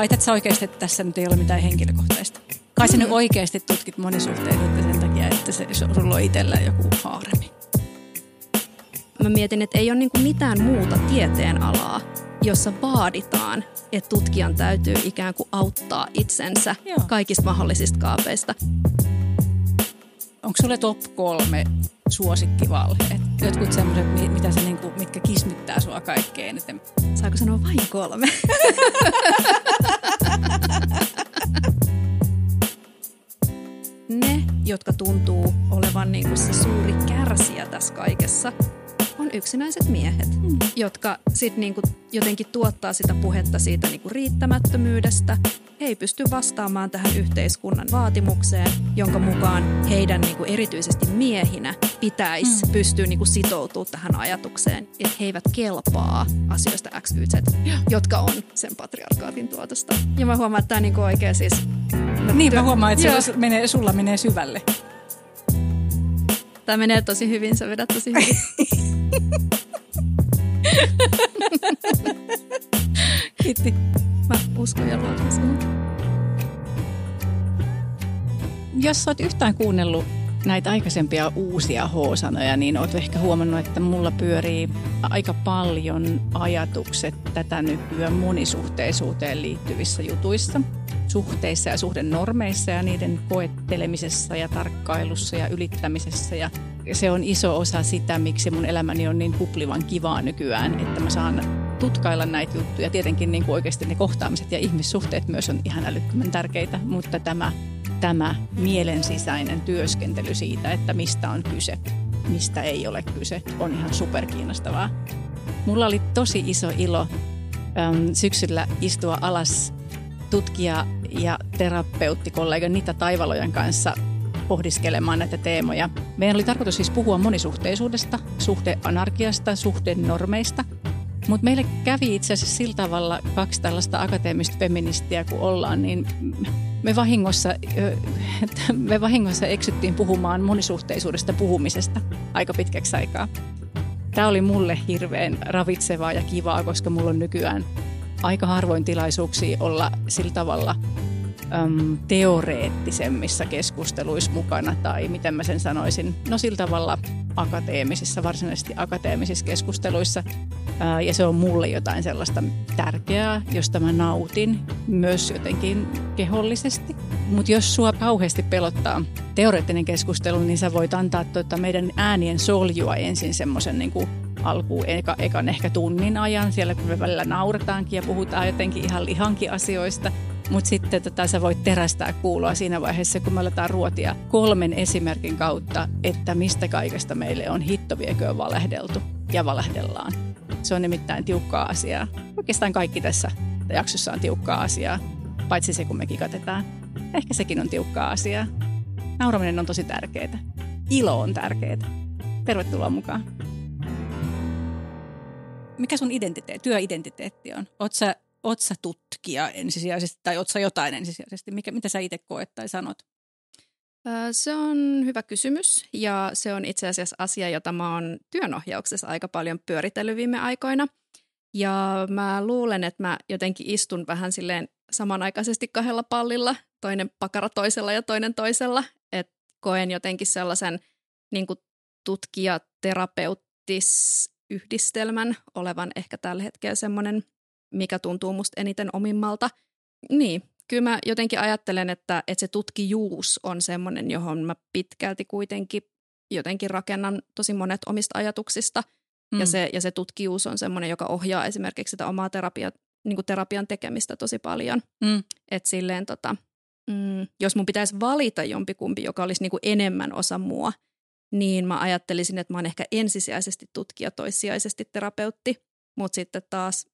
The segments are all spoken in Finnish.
väität sä oikeasti, että tässä nyt ei ole mitään henkilökohtaista? Kai sä nyt oikeasti tutkit monisuhteisuutta sen takia, että se, sulla on itsellä joku haaremi. Mä mietin, että ei ole niinku mitään muuta tieteenalaa, jossa vaaditaan, että tutkijan täytyy ikään kuin auttaa itsensä Joo. kaikista mahdollisista kaapeista. Onko sulle top kolme suosikkivalheet? Jotkut semmoiset, mitä se niinku, mitkä kismittää sua kaikkein eniten. Saako sanoa vain kolme? ne, jotka tuntuu olevan niin kuin se suuri kärsijä tässä kaikessa, on yksinäiset miehet, mm. jotka sitten niinku jotenkin tuottaa sitä puhetta siitä niinku riittämättömyydestä. He ei pysty vastaamaan tähän yhteiskunnan vaatimukseen, jonka mukaan heidän niinku erityisesti miehinä pitäisi mm. pystyä niinku sitoutumaan tähän ajatukseen, että he eivät kelpaa asioista X, Y, Z, jotka on sen patriarkaatin tuotosta. Ja mä huomaan, että tämä niinku oikein siis... Niin, mä huomaan, että se menee, sulla menee syvälle. Tämä menee tosi hyvin, sä vedät tosi hyvin. Kiitti. Mä uskon ja luotan sinuun. Jos oot yhtään kuunnellut näitä aikaisempia uusia H-sanoja, niin oot ehkä huomannut, että mulla pyörii aika paljon ajatukset tätä nykyään monisuhteisuuteen liittyvissä jutuissa. Suhteissa ja suhdenormeissa ja niiden koettelemisessa ja tarkkailussa ja ylittämisessä ja se on iso osa sitä, miksi mun elämäni on niin kuplivan kivaa nykyään, että mä saan tutkailla näitä juttuja. Tietenkin niin kuin oikeasti ne kohtaamiset ja ihmissuhteet myös on ihan älyttömän tärkeitä, mutta tämä, tämä mielen sisäinen työskentely siitä, että mistä on kyse, mistä ei ole kyse, on ihan superkiinnostavaa. Mulla oli tosi iso ilo äm, syksyllä istua alas tutkija ja terapeuttikollega Nita Taivalojan kanssa pohdiskelemaan näitä teemoja. Meidän oli tarkoitus siis puhua monisuhteisuudesta, suhdeanarkiasta, suhdenormeista, mutta meille kävi itse asiassa sillä tavalla kaksi tällaista akateemista feministiä kun ollaan, niin me vahingossa, me vahingossa eksyttiin puhumaan monisuhteisuudesta puhumisesta aika pitkäksi aikaa. Tämä oli mulle hirveän ravitsevaa ja kivaa, koska mulla on nykyään aika harvoin tilaisuuksia olla sillä tavalla – äm, teoreettisemmissa keskusteluissa mukana tai miten mä sen sanoisin, no sillä tavalla akateemisissa, varsinaisesti akateemisissa keskusteluissa. Ää, ja se on mulle jotain sellaista tärkeää, josta mä nautin myös jotenkin kehollisesti. Mutta jos sua kauheasti pelottaa teoreettinen keskustelu, niin sä voit antaa tuota meidän äänien soljua ensin semmoisen niin alkuun eka, ekan ehkä tunnin ajan. Siellä kun me välillä naurataankin ja puhutaan jotenkin ihan lihankin asioista – mutta sitten tota, sä voit terästää kuuloa siinä vaiheessa, kun me aletaan ruotia kolmen esimerkin kautta, että mistä kaikesta meille on hitto vieköön valehdeltu ja valehdellaan. Se on nimittäin tiukkaa asiaa. Oikeastaan kaikki tässä jaksossa on tiukkaa asiaa, paitsi se kun me kikatetaan. Ehkä sekin on tiukkaa asiaa. Nauraminen on tosi tärkeää. Ilo on tärkeää. Tervetuloa mukaan. Mikä sun identiteetti, työidentiteetti on? Oot sä oot sä tutkija ensisijaisesti tai oot sä jotain ensisijaisesti? Mikä, mitä sä itse koet tai sanot? Se on hyvä kysymys ja se on itse asiassa asia, jota mä oon työnohjauksessa aika paljon pyöritellyt viime aikoina. Ja mä luulen, että mä jotenkin istun vähän silleen samanaikaisesti kahdella pallilla, toinen pakara toisella ja toinen toisella. Että koen jotenkin sellaisen niin tutkijaterapeuttis yhdistelmän olevan ehkä tällä hetkellä semmoinen mikä tuntuu musta eniten omimmalta. Niin, kyllä mä jotenkin ajattelen, että, että se tutkijuus on semmoinen, johon mä pitkälti kuitenkin jotenkin rakennan tosi monet omista ajatuksista. Mm. Ja, se, ja se tutkijuus on semmoinen, joka ohjaa esimerkiksi sitä omaa terapia, niin terapian tekemistä tosi paljon. Mm. Että silleen tota, mm, jos mun pitäisi valita jompikumpi, joka olisi niin enemmän osa mua, niin mä ajattelisin, että mä oon ehkä ensisijaisesti tutkija, toissijaisesti terapeutti. Mutta sitten taas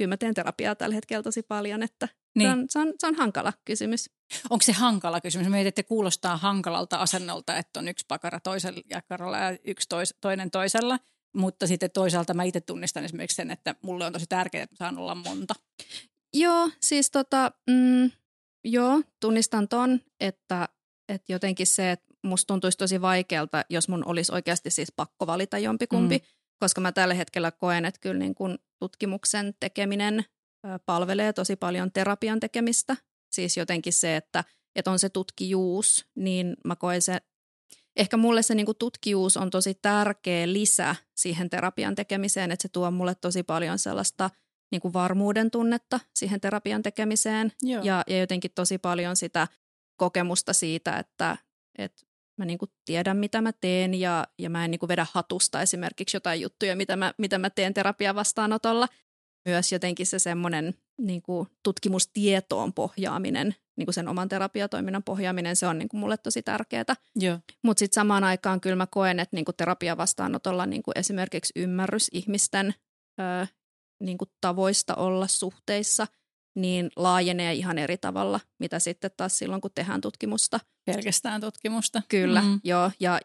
kyllä mä teen terapiaa tällä hetkellä tosi paljon, että niin. se, on, se, on, se on hankala kysymys. Onko se hankala kysymys? Mietit, että kuulostaa hankalalta asennolta, että on yksi pakara toisella jakkaralla ja yksi tois, toinen toisella. Mutta sitten toisaalta mä itse tunnistan esimerkiksi sen, että mulle on tosi tärkeää, että saan olla monta. Joo, siis tota, mm, joo, tunnistan ton, että, että jotenkin se, että musta tuntuisi tosi vaikealta, jos mun olisi oikeasti siis pakko valita jompikumpi. Mm koska mä tällä hetkellä koen, että kyllä niin kuin tutkimuksen tekeminen palvelee tosi paljon terapian tekemistä. Siis jotenkin se, että, että on se tutkijuus, niin mä koen se, ehkä mulle se niinku tutkijuus on tosi tärkeä lisä siihen terapian tekemiseen, että se tuo mulle tosi paljon sellaista niinku varmuuden tunnetta siihen terapian tekemiseen ja, ja jotenkin tosi paljon sitä kokemusta siitä, että, että mä niinku tiedän, mitä mä teen ja, ja mä en niinku vedä hatusta esimerkiksi jotain juttuja, mitä mä, mitä mä teen terapia vastaanotolla. Myös jotenkin se semmoinen niinku tutkimustietoon pohjaaminen, niinku sen oman terapiatoiminnan pohjaaminen, se on niinku mulle tosi tärkeää. Mutta sitten samaan aikaan kyllä mä koen, että niinku terapia vastaanotolla niinku esimerkiksi ymmärrys ihmisten ö, niinku tavoista olla suhteissa – niin laajenee ihan eri tavalla, mitä sitten taas silloin, kun tehdään tutkimusta. Pelkästään tutkimusta. Kyllä, mm. joo. Ja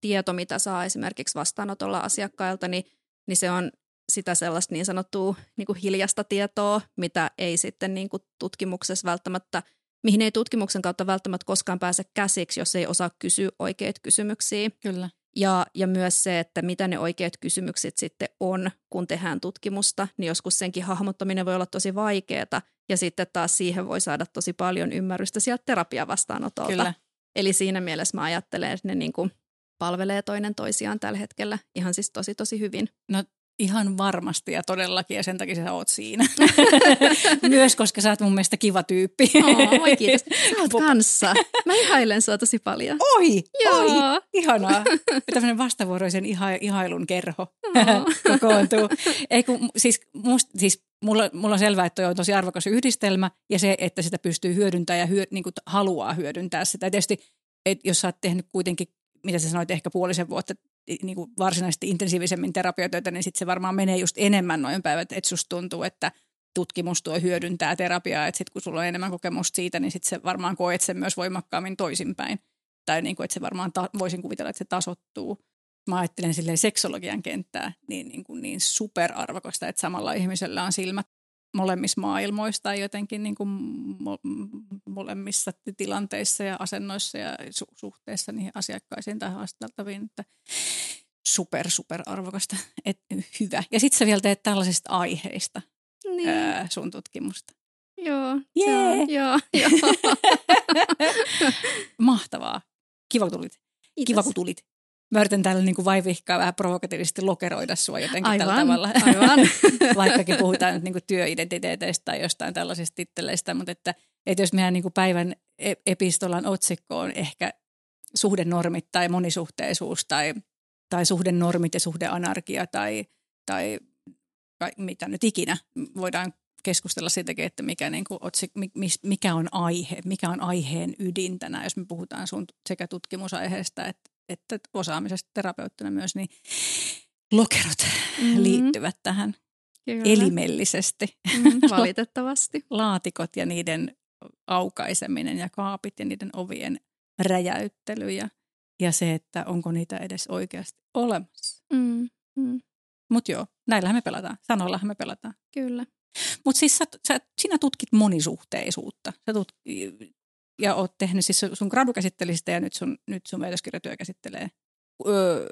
tieto, mitä saa esimerkiksi vastaanotolla asiakkailta, niin, niin se on sitä sellaista niin sanottua niin kuin hiljasta tietoa, mitä ei sitten niin kuin tutkimuksessa välttämättä, mihin ei tutkimuksen kautta välttämättä koskaan pääse käsiksi, jos ei osaa kysyä oikeita kysymyksiä. Kyllä. Ja, ja myös se, että mitä ne oikeat kysymykset sitten on, kun tehdään tutkimusta, niin joskus senkin hahmottaminen voi olla tosi vaikeaa. Ja sitten taas siihen voi saada tosi paljon ymmärrystä sieltä terapiavastaanotolta. Kyllä. Eli siinä mielessä mä ajattelen, että ne niin kuin palvelee toinen toisiaan tällä hetkellä ihan siis tosi tosi hyvin. No Ihan varmasti ja todellakin ja sen takia sä oot siinä. Myös koska sä oot mun mielestä kiva tyyppi. Oh, oi kiitos. Sä oot kanssa. Mä ihailen sua tosi paljon. Oi, Joo. oi, ihanaa. Tämmöinen vastavuoroisen iha, ihailun kerho oh. kokoontuu. Ei kun, siis, must, siis mulla, mulla on selvää, että toi on tosi arvokas yhdistelmä ja se, että sitä pystyy hyödyntämään ja hyö, niin kuin haluaa hyödyntää sitä. Tietysti, että jos sä oot tehnyt kuitenkin mitä sä sanoit, ehkä puolisen vuotta niin kuin varsinaisesti intensiivisemmin terapiatyötä, niin sitten se varmaan menee just enemmän noin päivät, että susta tuntuu, että tutkimus tuo hyödyntää terapiaa, että sitten kun sulla on enemmän kokemusta siitä, niin sitten se varmaan koet sen myös voimakkaammin toisinpäin. Tai niin kuin, että se varmaan, ta- voisin kuvitella, että se tasottuu. Mä ajattelen silleen seksologian kenttää niin, niin, kuin niin superarvokasta, että samalla ihmisellä on silmät molemmissa maailmoissa tai jotenkin niin kuin mo- molemmissa tilanteissa ja asennoissa ja su- suhteessa niihin asiakkaisiin tai haasteltaviin. Että super, super arvokasta. Et, hyvä. Ja sitten sä vielä teet tällaisista aiheista niin. ää, sun tutkimusta. Joo. Yeah. Se joo, joo. Mahtavaa. Kiva kun tulit. Kiitos. Kiva kun tulit. Mä yritän täällä niin kuin vaivihkaa vähän provokatiivisesti lokeroida sua jotenkin aivan, tällä tavalla. Aivan. Vaikkakin puhutaan nyt niin kuin työidentiteeteistä tai jostain tällaisista titteleistä, mutta että, että jos meidän niin kuin päivän e-, epistolan otsikko on ehkä suhdenormit tai monisuhteisuus tai, tai suhdenormit ja suhdeanarkia tai, tai mitä nyt ikinä voidaan keskustella siitäkin, että mikä, niin kuin, mikä on aihe, mikä on aiheen ydin tänään, jos me puhutaan sun sekä tutkimusaiheesta että että osaamisesta terapeuttina myös, niin lokerot mm-hmm. liittyvät tähän Kyllä. elimellisesti. Mm, valitettavasti. Laatikot ja niiden aukaiseminen ja kaapit ja niiden ovien räjäyttely ja, ja se, että onko niitä edes oikeasti olemassa. Mm, mm. Mutta joo, näillähän me pelataan. Sanoillahan me pelataan. Kyllä. Mutta siis sä, sä, sinä tutkit monisuhteisuutta. Sä tut, ja oot tehnyt, siis sun gradu ja nyt sun, nyt sun väitöskirjatyö käsittelee. Öö,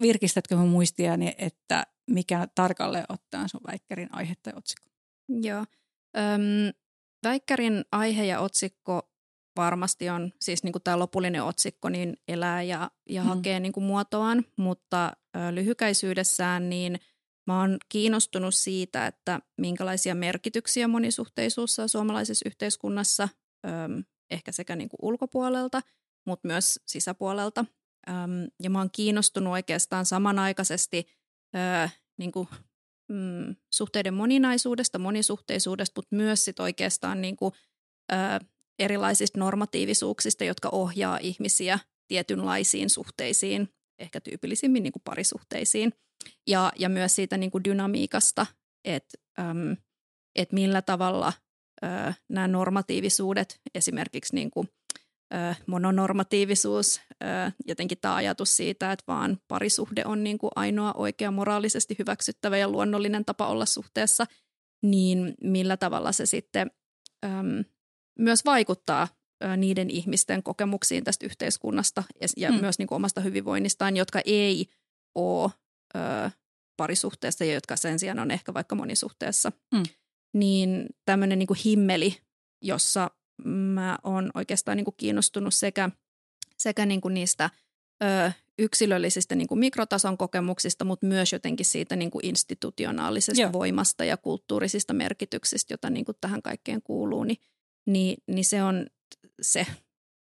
virkistätkö mun muistiani, että mikä tarkalleen ottaa sun väikkärin aihe tai otsikko? Joo. Öm, väikkärin aihe ja otsikko varmasti on, siis niin kuin tämä lopullinen otsikko, niin elää ja, ja mm. hakee niin kuin muotoaan, mutta ö, lyhykäisyydessään niin mä oon kiinnostunut siitä, että minkälaisia merkityksiä monisuhteisuus saa suomalaisessa yhteiskunnassa, öm, ehkä sekä niin kuin ulkopuolelta, mutta myös sisäpuolelta. Öm, ja mä oon kiinnostunut oikeastaan samanaikaisesti ö, niin kuin, mm, suhteiden moninaisuudesta, monisuhteisuudesta, mutta myös sit oikeastaan niin kuin, ö, erilaisista normatiivisuuksista, jotka ohjaa ihmisiä tietynlaisiin suhteisiin, ehkä tyypillisimmin niin kuin parisuhteisiin. Ja, ja myös siitä niin kuin dynamiikasta, että et millä tavalla ö, nämä normatiivisuudet, esimerkiksi niin kuin, ö, mononormatiivisuus, ö, jotenkin tämä ajatus siitä, että vaan parisuhde on niin kuin ainoa oikea moraalisesti hyväksyttävä ja luonnollinen tapa olla suhteessa, niin millä tavalla se sitten ö, myös vaikuttaa niiden ihmisten kokemuksiin tästä yhteiskunnasta ja mm. myös niin kuin omasta hyvinvoinnistaan, jotka ei ole ö, parisuhteessa ja jotka sen sijaan on ehkä vaikka monisuhteessa. Mm. Niin tämmöinen niin himmeli, jossa mä oon oikeastaan niin kuin kiinnostunut sekä, sekä niin kuin niistä ö, yksilöllisistä niin kuin mikrotason kokemuksista, mutta myös jotenkin siitä niin kuin institutionaalisesta Joo. voimasta ja kulttuurisista merkityksistä, jota niin kuin tähän kaikkeen kuuluu, niin, niin, niin se on se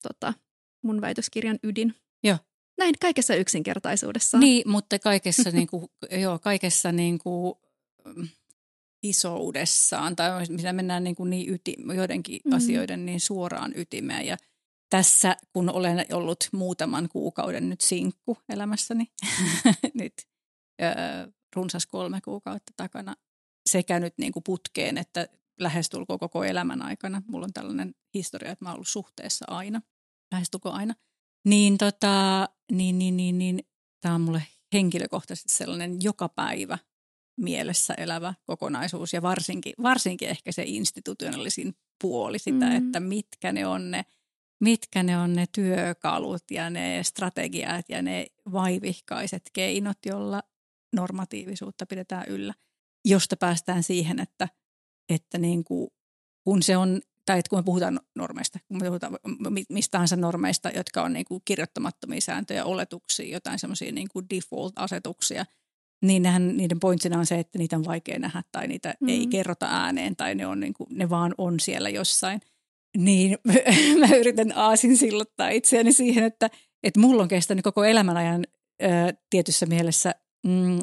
tota, mun väitöskirjan ydin. Joo. Näin kaikessa yksinkertaisuudessa. Niin, mutta kaikessa, niin kuin, joo, kaikessa niin kuin, mm, isoudessaan, tai mitä mennään niin, kuin niin yti, joidenkin mm. asioiden niin suoraan ytimeen. Ja tässä, kun olen ollut muutaman kuukauden nyt sinkku elämässäni, nyt ö, runsas kolme kuukautta takana, sekä nyt niin kuin putkeen, että lähestulkoon koko elämän aikana. Mulla on tällainen historia, että mä oon ollut suhteessa aina, lähestulkoon aina. Niin, tota, niin, niin, niin, niin tämä on mulle henkilökohtaisesti sellainen joka päivä mielessä elävä kokonaisuus ja varsinkin, varsinkin ehkä se institutionaalisin puoli sitä, mm. että mitkä ne on ne, mitkä ne on ne työkalut ja ne strategiat ja ne vaivihkaiset keinot, jolla normatiivisuutta pidetään yllä, josta päästään siihen, että, että niin kuin, kun se on tai että kun me puhutaan normeista, kun me puhutaan mistä tahansa normeista, jotka on niin kuin kirjoittamattomia sääntöjä, oletuksia, jotain semmoisia niin default-asetuksia, niin nehän, niiden pointsina on se, että niitä on vaikea nähdä tai niitä mm. ei kerrota ääneen tai ne, on niin kuin, ne vaan on siellä jossain. Niin mä yritän aasin sillottaa itseäni siihen, että, että mulla on kestänyt koko elämän ajan ö, tietyssä mielessä mm,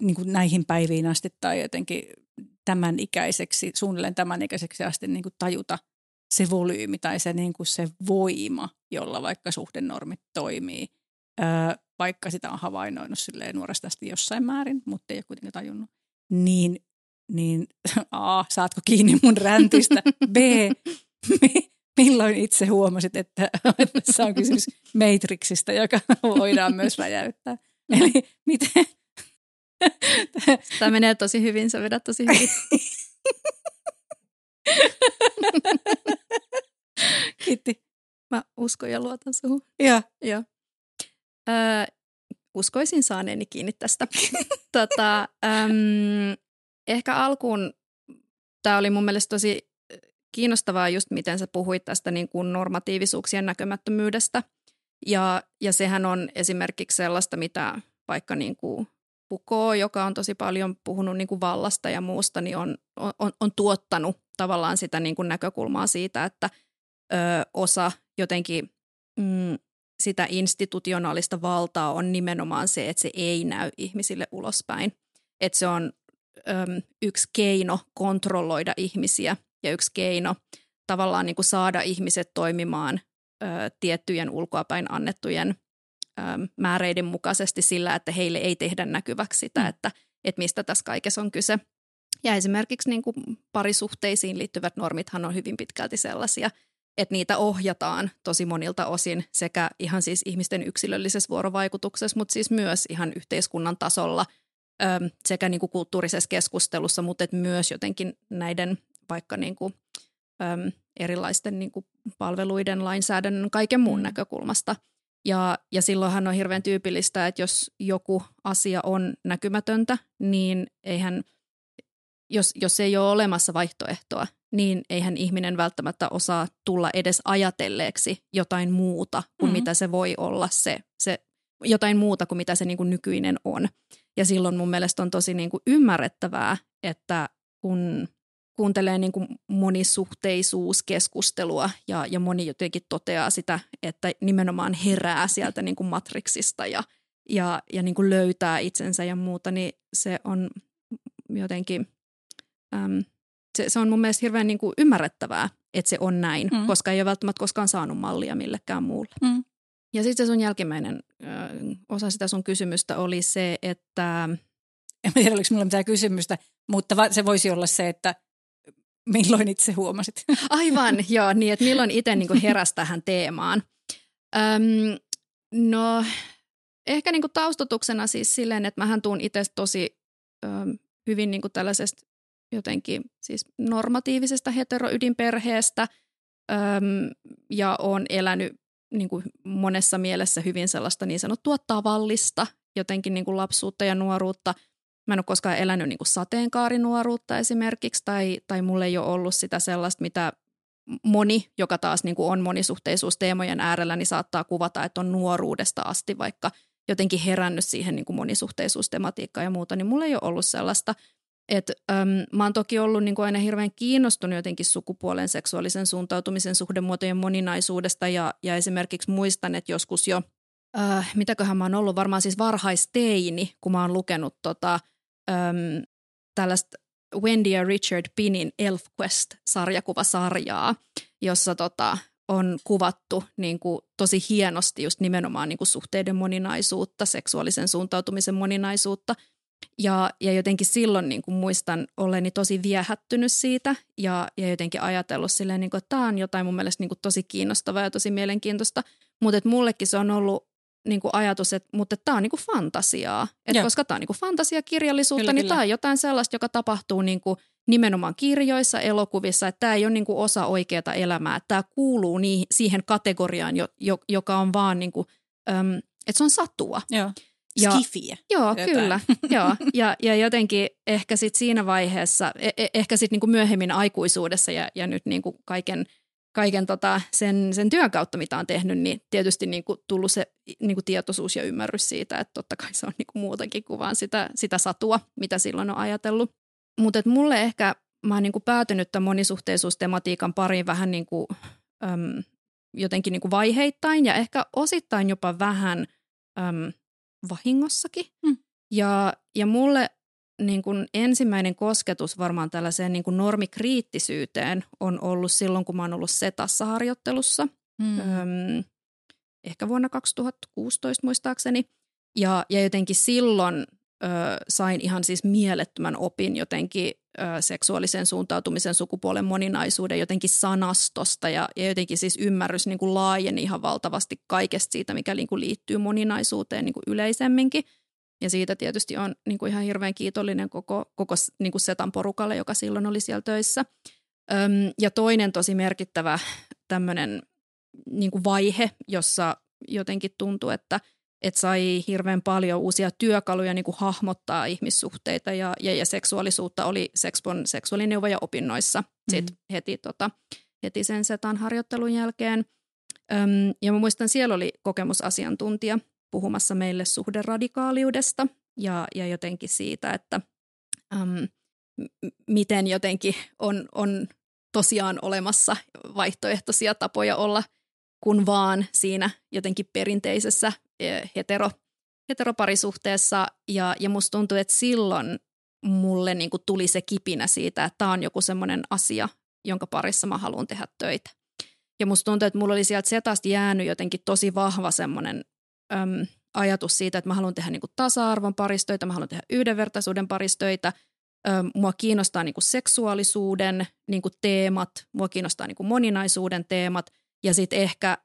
niin kuin näihin päiviin asti tai jotenkin tämän ikäiseksi, suunnilleen tämän ikäiseksi asti niin kuin tajuta se volyymi tai se, niin kuin se voima, jolla vaikka suhdenormit toimii, öö, vaikka sitä on havainnoinut silleen nuoresta asti jossain määrin, mutta ei ole kuitenkaan tajunnut, niin, niin A, saatko kiinni mun räntistä, B, milloin itse huomasit, että tässä on kysymys Matrixista, joka voidaan myös räjäyttää. Eli miten, Tämä menee tosi hyvin, sä vedät tosi hyvin. Kiitti. Mä uskon ja luotan suhun. Joo. Joo. Öö, uskoisin saaneeni kiinni tästä. tota, äm, ehkä alkuun tämä oli mun mielestä tosi kiinnostavaa just miten sä puhuit tästä niin kuin normatiivisuuksien näkymättömyydestä. Ja, ja sehän on esimerkiksi sellaista, mitä vaikka niin kuin Foucault, joka on tosi paljon puhunut niin kuin vallasta ja muusta, niin on, on, on tuottanut tavallaan sitä niin kuin näkökulmaa siitä, että ö, osa jotenkin mm, sitä institutionaalista valtaa on nimenomaan se, että se ei näy ihmisille ulospäin. Että se on ö, yksi keino kontrolloida ihmisiä ja yksi keino tavallaan niin kuin saada ihmiset toimimaan ö, tiettyjen ulkoapäin annettujen Ähm, määreiden mukaisesti sillä, että heille ei tehdä näkyväksi sitä, mm. että, että mistä tässä kaikessa on kyse. Ja esimerkiksi niin kuin parisuhteisiin liittyvät normithan on hyvin pitkälti sellaisia, että niitä ohjataan tosi monilta osin sekä ihan siis ihmisten yksilöllisessä vuorovaikutuksessa, mutta siis myös ihan yhteiskunnan tasolla ähm, sekä niin kuin kulttuurisessa keskustelussa, mutta et myös jotenkin näiden vaikka niin kuin, äm, erilaisten niin kuin palveluiden, lainsäädännön, kaiken muun mm. näkökulmasta – ja, ja silloinhan on hirveän tyypillistä, että jos joku asia on näkymätöntä, niin eihän, jos, jos ei ole olemassa vaihtoehtoa, niin eihän ihminen välttämättä osaa tulla edes ajatelleeksi jotain muuta kuin mm-hmm. mitä se voi olla se, se jotain muuta kuin mitä se niin kuin nykyinen on. Ja silloin mun mielestä on tosi niin kuin ymmärrettävää, että kun kuuntelee niin kuin monisuhteisuuskeskustelua ja, ja moni jotenkin toteaa sitä, että nimenomaan herää sieltä niin kuin matriksista ja, ja, ja niin kuin löytää itsensä ja muuta, niin se on jotenkin, äm, se, se on mun mielestä hirveän niin kuin ymmärrettävää, että se on näin, mm. koska ei ole välttämättä koskaan saanut mallia millekään muulle. Mm. Ja sitten sun jälkimmäinen ö, osa sitä sun kysymystä oli se, että... En tiedä, oliko minulla mitään kysymystä, mutta se voisi olla se, että milloin itse huomasit? Aivan, joo, niin että milloin itse niin heräsi tähän teemaan. Öm, no, ehkä niin kuin taustotuksena siis silleen, että mähän tuun itse tosi öm, hyvin niin kuin tällaisesta jotenkin siis normatiivisesta heteroydinperheestä öm, ja on elänyt niin kuin monessa mielessä hyvin sellaista niin sanottua tavallista, jotenkin niin kuin lapsuutta ja nuoruutta. Mä en ole koskaan elänyt niin kuin sateenkaarinuoruutta esimerkiksi, tai, tai mulla ei ole ollut sitä sellaista, mitä moni, joka taas niin kuin on monisuhteisuusteemojen äärellä, niin saattaa kuvata, että on nuoruudesta asti vaikka jotenkin herännyt siihen niin kuin monisuhteisuustematiikkaan ja muuta, niin mulla ei ole ollut sellaista. Et, äm, mä oon toki ollut niin kuin aina hirveän kiinnostunut jotenkin sukupuolen seksuaalisen suuntautumisen suhdemuotojen moninaisuudesta ja, ja esimerkiksi muistan, että joskus jo, äh, mitäköhän mä oon ollut, varmaan siis varhaisteini, kun mä oon lukenut tota, äm, tällaista Wendy ja Richard Pinin ElfQuest-sarjakuvasarjaa, jossa tota, on kuvattu niin kuin, tosi hienosti just nimenomaan niin kuin, suhteiden moninaisuutta, seksuaalisen suuntautumisen moninaisuutta. Ja, ja jotenkin silloin niin kuin, muistan olleeni tosi viehättynyt siitä ja, ja jotenkin ajatellut silleen, niin kuin, että tämä on jotain mun mielestä niin kuin, tosi kiinnostavaa ja tosi mielenkiintoista. Mutta mullekin se on ollut niin kuin ajatus, että mutta tämä on niin kuin fantasiaa. Et koska tämä on niin kuin fantasiakirjallisuutta, kyllä, niin kyllä. tämä on jotain sellaista, joka tapahtuu niin kuin nimenomaan kirjoissa, elokuvissa. Että tämä ei ole niin kuin osa oikeaa elämää. Että tämä kuuluu niin, siihen kategoriaan, jo, jo, joka on vaan niin kuin, äm, että se on satua. Joo. Ja, Skifiä. Joo, jotain. kyllä. joo. Ja, ja jotenkin ehkä sit siinä vaiheessa, e- e- ehkä sitten niinku myöhemmin aikuisuudessa ja, ja nyt niinku kaiken – kaiken tota, sen, sen työn kautta, mitä on tehnyt, niin tietysti niin kuin tullut se niin kuin tietoisuus ja ymmärrys siitä, että totta kai se on niin kuin muutakin kuin vaan sitä, sitä satua, mitä silloin on ajatellut. Mutta mulle ehkä mä oon niin kuin päätynyt tämän monisuhteisuustematiikan pariin vähän niin kuin, äm, jotenkin niin kuin vaiheittain ja ehkä osittain jopa vähän äm, vahingossakin. Mm. Ja, ja mulle niin kuin ensimmäinen kosketus varmaan tällaiseen niin kuin normikriittisyyteen on ollut silloin, kun mä oon ollut Setassa harjoittelussa. Mm. Öm, ehkä vuonna 2016 muistaakseni. Ja, ja jotenkin silloin ö, sain ihan siis mielettömän opin jotenkin ö, seksuaalisen suuntautumisen sukupuolen moninaisuuden jotenkin sanastosta ja, ja jotenkin siis ymmärrys niin kuin laajeni ihan valtavasti kaikesta siitä, mikä niin kuin liittyy moninaisuuteen niin kuin yleisemminkin – ja siitä tietysti on niin kuin ihan hirveän kiitollinen koko, koko niin kuin Setan porukalle, joka silloin oli siellä töissä. Öm, ja toinen tosi merkittävä tämmöinen niin kuin vaihe, jossa jotenkin tuntui, että, että sai hirveän paljon uusia työkaluja niin kuin hahmottaa ihmissuhteita ja, ja, ja seksuaalisuutta oli Sexpon seksuaalineuvoja-opinnoissa mm-hmm. sit heti, tota, heti sen Setan harjoittelun jälkeen. Öm, ja mä muistan, siellä oli kokemusasiantuntija, puhumassa meille suhderadikaaliudesta ja, ja jotenkin siitä, että äm, miten jotenkin on, on tosiaan olemassa vaihtoehtoisia tapoja olla kun vaan siinä jotenkin perinteisessä hetero, heteroparisuhteessa. Ja, ja musta tuntuu, että silloin mulle niin kuin tuli se kipinä siitä, että tämä on joku semmoinen asia, jonka parissa mä haluan tehdä töitä. Ja musta tuntuu, että mulla oli sieltä setasta jäänyt jotenkin tosi vahva semmoinen äm, ajatus siitä, että mä haluan tehdä niin kuin tasa-arvon paristöitä, mä haluan tehdä yhdenvertaisuuden paristöitä, äm, mua kiinnostaa niin kuin seksuaalisuuden niin kuin teemat, mua kiinnostaa niin kuin moninaisuuden teemat ja sitten ehkä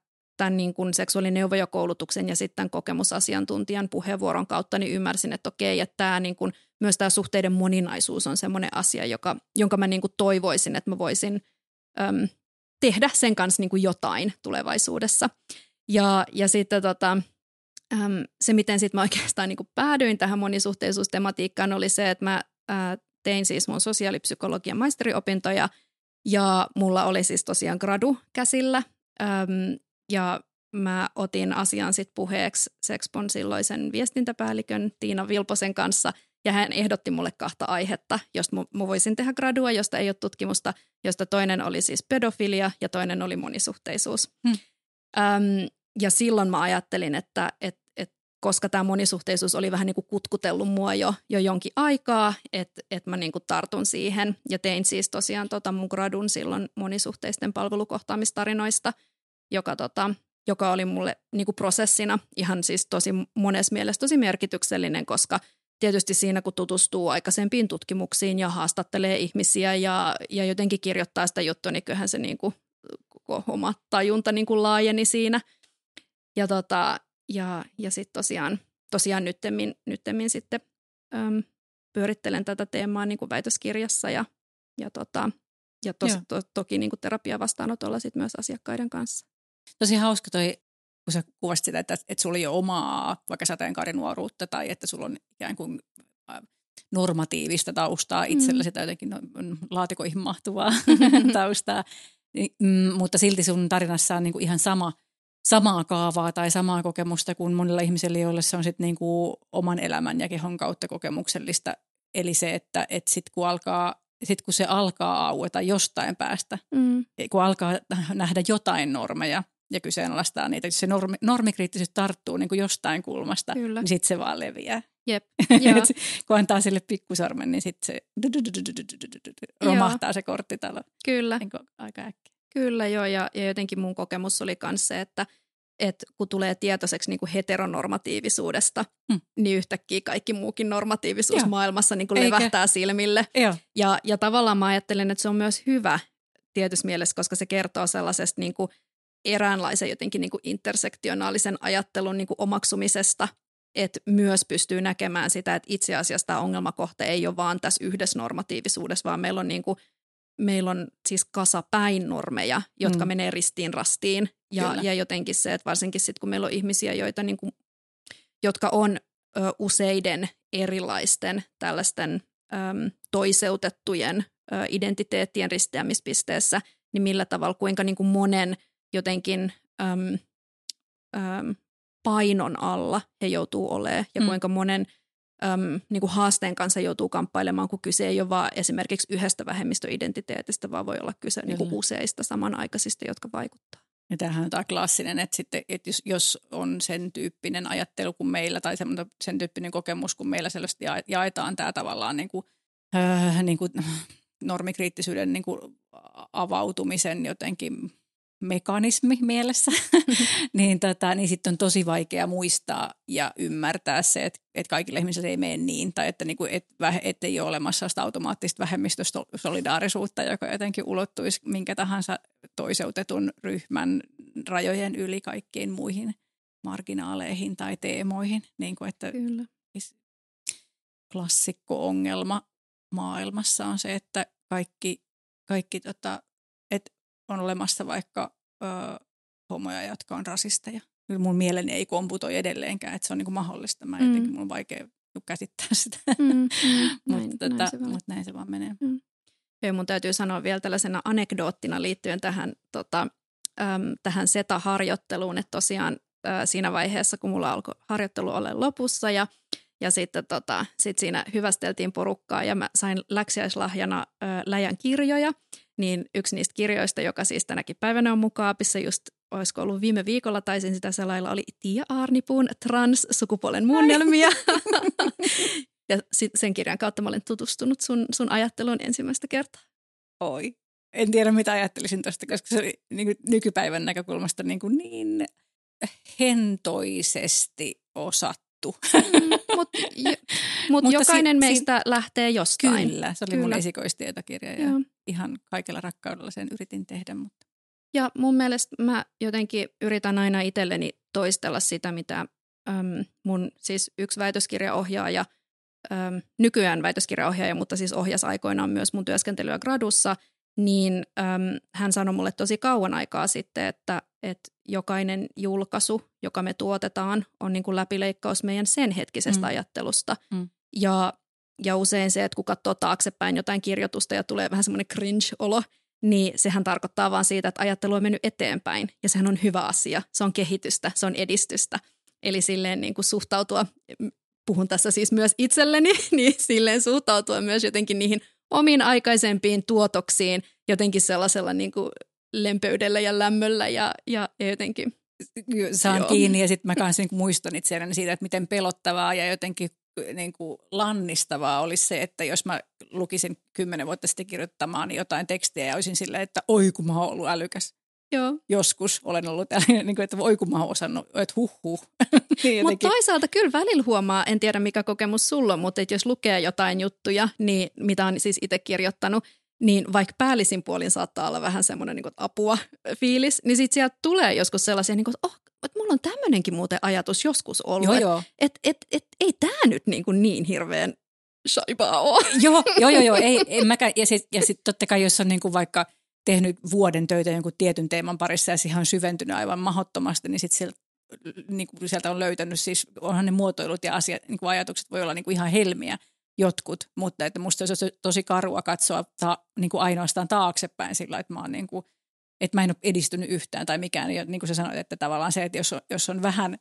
tämän niin kuin seksuaalineuvojakoulutuksen ja sitten kokemusasiantuntijan puheenvuoron kautta niin ymmärsin, että okei, että tämä niin kuin, myös tämä suhteiden moninaisuus on semmoinen asia, joka, jonka mä niin kuin toivoisin, että mä voisin äm, tehdä sen kanssa niin kuin jotain tulevaisuudessa. Ja, ja sitten tota, äm, se, miten sitten mä oikeastaan niin päädyin tähän monisuhteisuustematiikkaan, oli se, että mä ää, tein siis mun sosiaalipsykologian maisteriopintoja ja mulla oli siis tosiaan gradu käsillä äm, ja mä otin asian sitten puheeksi Sexpon silloisen viestintäpäällikön Tiina Vilposen kanssa ja hän ehdotti mulle kahta aihetta, josta mä voisin tehdä gradua, josta ei ole tutkimusta, josta toinen oli siis pedofilia ja toinen oli monisuhteisuus. Hmm. Öm, ja silloin mä ajattelin, että, että koska tämä monisuhteisuus oli vähän niin kuin kutkutellut mua jo, jo jonkin aikaa, että et mä niin kuin tartun siihen. Ja tein siis tosiaan tota mun gradun silloin monisuhteisten palvelukohtaamistarinoista, joka, tota, joka oli mulle niin kuin prosessina ihan siis tosi monessa mielessä tosi merkityksellinen, koska tietysti siinä kun tutustuu aikaisempiin tutkimuksiin ja haastattelee ihmisiä ja, ja jotenkin kirjoittaa sitä juttua, niin kyllähän se niin kuin, koko oma tajunta niin kuin laajeni siinä. Ja tota, ja, ja sitten tosiaan, tosiaan nyttemmin, nyttemmin sitten äm, pyörittelen tätä teemaa niin kuin väitöskirjassa ja, ja, tota, ja tos, to, toki niin kuin terapiavastaanotolla sit myös asiakkaiden kanssa. Tosi hauska toi, kun sä kuvasit sitä, että, että sulla ei ole omaa vaikka sateenkaarinuoruutta tai että sulla on ikään kuin normatiivista taustaa itsellä, mm. sitä jotenkin no, laatikoihin mahtuvaa taustaa. Mm, mutta silti sun tarinassa on niin kuin ihan sama, samaa kaavaa tai samaa kokemusta kuin monilla ihmisillä, joille se on sitten niin kuin oman elämän ja kehon kautta kokemuksellista. Eli se, että et sitten kun alkaa sit kun se alkaa aueta jostain päästä, mm. kun alkaa nähdä jotain normeja ja kyseenalaistaa niitä, se normi, normikriittisyys tarttuu niin kuin jostain kulmasta, Kyllä. niin sitten se vaan leviää. Jep, kun antaa sille pikkusormen, niin sitten se romahtaa se korttitalo. Kyllä. Niin aika äkkiä. Kyllä joo, ja, ja jotenkin mun kokemus oli myös se, että et kun tulee tietoiseksi niin kuin heteronormatiivisuudesta, hmm. niin yhtäkkiä kaikki muukin normatiivisuus Joo. maailmassa niin kuin levähtää silmille. Ja, ja tavallaan mä ajattelen, että se on myös hyvä tietyssä mielessä, koska se kertoo sellaisesta niin kuin eräänlaisen jotenkin niin kuin intersektionaalisen ajattelun niin kuin omaksumisesta – että myös pystyy näkemään sitä, että itse asiassa tämä ongelmakohta ei ole vaan tässä yhdessä normatiivisuudessa, vaan meillä on, niin kuin, meillä on siis kasa normeja, jotka mm. menee ristiin rastiin. Ja, ja jotenkin se, että varsinkin sitten kun meillä on ihmisiä, joita niin kuin, jotka on ö, useiden erilaisten tällaisten ö, toiseutettujen ö, identiteettien risteämispisteessä, niin millä tavalla, kuinka niin kuin monen jotenkin äm, äm, painon alla he joutuu olemaan ja mm. kuinka monen äm, niin kuin haasteen kanssa joutuu kamppailemaan, kun kyse ei ole vaan esimerkiksi yhdestä vähemmistöidentiteetistä, vaan voi olla kyse niin kuin useista samanaikaisista, jotka vaikuttaa. Ja tämähän on tämä klassinen, että, sitten, että jos, jos on sen tyyppinen ajattelu kuin meillä tai sen tyyppinen kokemus kuin meillä selvästi jaetaan tämä tavallaan niin kuin, äh, niin kuin normikriittisyyden niin kuin avautumisen jotenkin mekanismi mielessä, niin, tota, niin sitten on tosi vaikea muistaa ja ymmärtää se, että, että kaikille ihmisille ei mene niin, tai että, niin kuin, et, et ei ole olemassa sitä automaattista vähemmistösolidaarisuutta, joka jotenkin ulottuisi minkä tahansa toiseutetun ryhmän rajojen yli kaikkiin muihin marginaaleihin tai teemoihin. Niin kuin, että Kyllä. Klassikko-ongelma maailmassa on se, että kaikki, kaikki tota, on olemassa vaikka ö, homoja, jotka on rasisteja. Mun mieleni ei komputoi edelleenkään, että se on niin kuin mahdollista. Mä mm. jotenkin mun on vaikea käsittää sitä, mm, mm, mutta, näin, tota, näin, mut näin se vaan menee. Mm. Ja mun täytyy sanoa vielä tällaisena anekdoottina liittyen tähän, tota, äm, tähän SETA-harjoitteluun, että tosiaan äh, siinä vaiheessa, kun mulla alkoi harjoittelu olla lopussa ja ja sitten tota, sit siinä hyvästeltiin porukkaa ja mä sain läksiäislahjana ö, läjän kirjoja. Niin yksi niistä kirjoista, joka siis tänäkin päivänä on mukaapissa, just olisiko ollut viime viikolla, taisin sitä selailla, oli Tiia Aarnipuun trans-sukupuolen muunnelmia. ja sit sen kirjan kautta mä olen tutustunut sun, sun ajatteluun ensimmäistä kertaa. Oi. En tiedä, mitä ajattelisin tuosta, koska se oli niin kuin nykypäivän näkökulmasta niin, kuin niin hentoisesti osattu juttu. Mm, Mutta mut jokainen si- meistä si- lähtee jostain. Kyllä, se oli kyllä. mun esikoistietokirja ja Joo. ihan kaikella rakkaudella sen yritin tehdä. Mutta. Ja mun mielestä mä jotenkin yritän aina itselleni toistella sitä, mitä äm, mun siis yksi väitöskirjaohjaaja, äm, nykyään väitöskirjaohjaaja, mutta siis ohjas aikoinaan myös mun työskentelyä gradussa, niin äm, hän sanoi mulle tosi kauan aikaa sitten, että, että jokainen julkaisu, joka me tuotetaan, on niin kuin läpileikkaus meidän sen hetkisestä mm. ajattelusta. Mm. Ja, ja usein se, että kun katsoo taaksepäin jotain kirjoitusta ja tulee vähän semmoinen cringe-olo, niin sehän tarkoittaa vaan siitä, että ajattelu on mennyt eteenpäin. Ja sehän on hyvä asia. Se on kehitystä, se on edistystä. Eli silleen niin kuin suhtautua, puhun tässä siis myös itselleni, niin silleen suhtautua myös jotenkin niihin omiin aikaisempiin tuotoksiin jotenkin sellaisella niin kuin lempeydellä ja lämmöllä ja, ja jotenkin. Saan joo. kiinni ja sitten mä kanssa niin muistan itseäni siitä, että miten pelottavaa ja jotenkin niin kuin lannistavaa olisi se, että jos mä lukisin kymmenen vuotta sitten kirjoittamaan jotain tekstiä ja olisin silleen, että oi kun mä oon ollut älykäs. Joo. Joskus olen ollut tällainen, niin kuin, että voi kun mä oon osannut, että huh huh. niin mutta toisaalta kyllä välillä huomaa, en tiedä mikä kokemus sulla on, mutta että jos lukee jotain juttuja, niin mitä on siis itse kirjoittanut, niin vaikka päällisin puolin saattaa olla vähän semmoinen niin apua fiilis, niin sitten sieltä tulee joskus sellaisia, niin kuin, että oh, että mulla on tämmöinenkin muuten ajatus joskus ollut, että et, et, et, ei tämä nyt niin, kuin niin hirveän shaibaa ole. Joo, joo, joo, joo ei, en mäkään. Ja sitten ja sit totta kai, jos on niin kuin vaikka tehnyt vuoden töitä jonkun tietyn teeman parissa ja siihen on syventynyt aivan mahdottomasti, niin sitten sieltä, niin kuin sieltä on löytänyt, siis onhan ne muotoilut ja asiat, niin kuin ajatukset voi olla niin kuin ihan helmiä, jotkut, mutta että musta se olisi tosi karua katsoa ta, niin kuin ainoastaan taaksepäin sillä, että mä oon niin kuin, että mä en ole edistynyt yhtään tai mikään. Niin kuin sä sanoit, että tavallaan se, että jos on, jos on vähän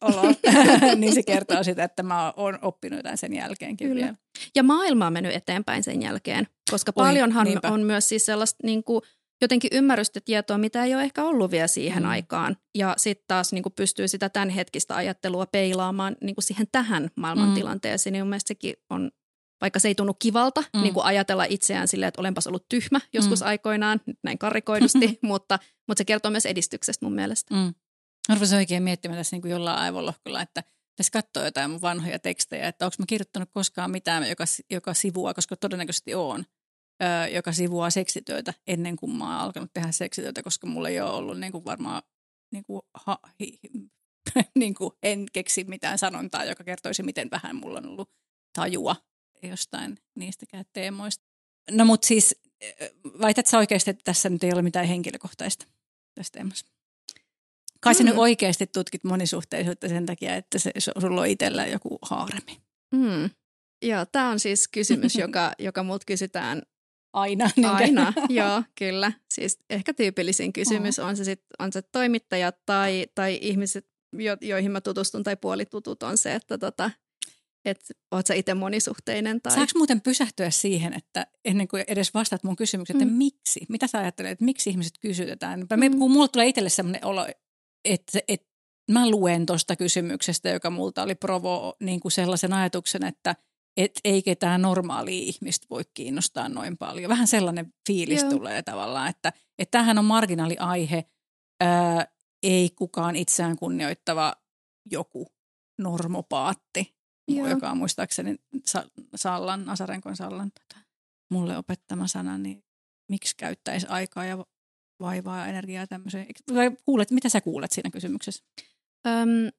olo, niin se kertoo sitä, että mä oon oppinut jotain sen jälkeenkin Kyllä. vielä. Ja maailma on mennyt eteenpäin sen jälkeen, koska Oi, paljonhan niinpä. on myös siis sellaista niin kuin, jotenkin ymmärrystä tietoa, mitä ei ole ehkä ollut vielä siihen Mm. mm. aikaan. Ja sitten taas niin kuin pystyy sitä tämänhetkistä ajattelua peilaamaan niin kuin siihen tähän maailmantilanteeseen. Niin mun mielestä sekin on, vaikka se ei tunnu kivalta Mm. mm. niin kuin ajatella itseään silleen, että olenpas ollut tyhmä joskus Mm. mm. aikoinaan, nyt näin karikoidusti, mutta, mutta se kertoo myös edistyksestä mun mielestä. Mm. Arvoisin oikein miettimään tässä niin kuin jollain aivolohkolla, että tässä katsoo jotain mun vanhoja tekstejä, että onko mä kirjoittanut koskaan mitään, joka, joka sivua, koska todennäköisesti on, öö, joka sivuaa seksityötä ennen kuin mä oon alkanut tehdä seksityötä, koska mulla ei ole ollut niin kuin varmaan, niin kuin, ha, hi, niin kuin en keksi mitään sanontaa, joka kertoisi, miten vähän mulla on ollut tajua jostain niistäkään teemoista. No mutta siis, väität sä oikeasti, että tässä nyt ei ole mitään henkilökohtaista tässä teemassa? Kai sä nyt Mm. oikeasti tutkit monisuhteisuutta sen takia, että se, se- sulla on itsellä joku haaremi. Mm. Joo, tämä on siis kysymys, joka, joka mut kysytään Aina. niinkö? Aina, joo, kyllä. Siis ehkä tyypillisin kysymys on se sitten, on se toimittaja tai, tai ihmiset, jo, joihin mä tutustun tai puolitutut on se, että tota, et, oot sä itse monisuhteinen tai... Saanko muuten pysähtyä siihen, että ennen kuin edes vastaat mun kysymykseen, että Mm. miksi? Mitä sä ajattelet, että miksi ihmiset kysytetään? Mm. Mm. Kun mulla tulee itselle sellainen olo, että, että mä luen tuosta kysymyksestä, joka multa oli provo niin kuin sellaisen ajatuksen, että et ei ketään normaalia ihmistä voi kiinnostaa noin paljon. Vähän sellainen fiilis Joo. tulee tavallaan, että, että tämähän on marginaaliaihe, ää, ei kukaan itseään kunnioittava joku normopaatti, Joo. joka on muistaakseni Sa- Sallan, Asarenkon Sallan tota, mulle opettama sana, niin miksi käyttäisi aikaa ja vaivaa ja energiaa tämmöiseen? Kuulet, mitä sä kuulet siinä kysymyksessä? Öm,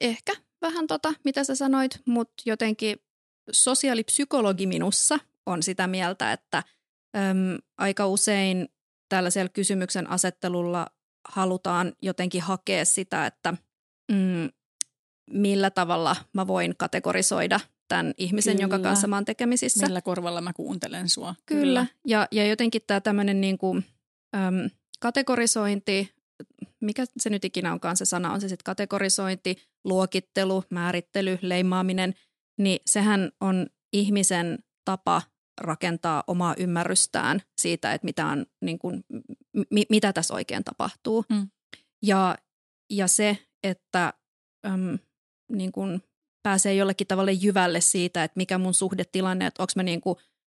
ehkä vähän tota, mitä sä sanoit, mutta jotenkin sosiaalipsykologi minussa on sitä mieltä, että öm, aika usein tällaisella kysymyksen asettelulla halutaan jotenkin hakea sitä, että mm, millä tavalla mä voin kategorisoida tämän ihmisen, Kyllä. jonka kanssa mä oon tekemisissä. Millä korvalla mä kuuntelen sua? Kyllä. Ja, ja jotenkin tämä tämmöinen niinku, äm, kategorisointi, mikä se nyt ikinä onkaan se sana, on se sitten kategorisointi, luokittelu, määrittely, leimaaminen, niin sehän on ihmisen tapa rakentaa omaa ymmärrystään siitä, että mitä, on, niin kuin, mi, mitä tässä oikein tapahtuu. Mm. Ja, ja se, että äm, niin kuin pääsee jollekin tavalla jyvälle siitä, että mikä mun suhdetilanne, että onko mä niin kuin,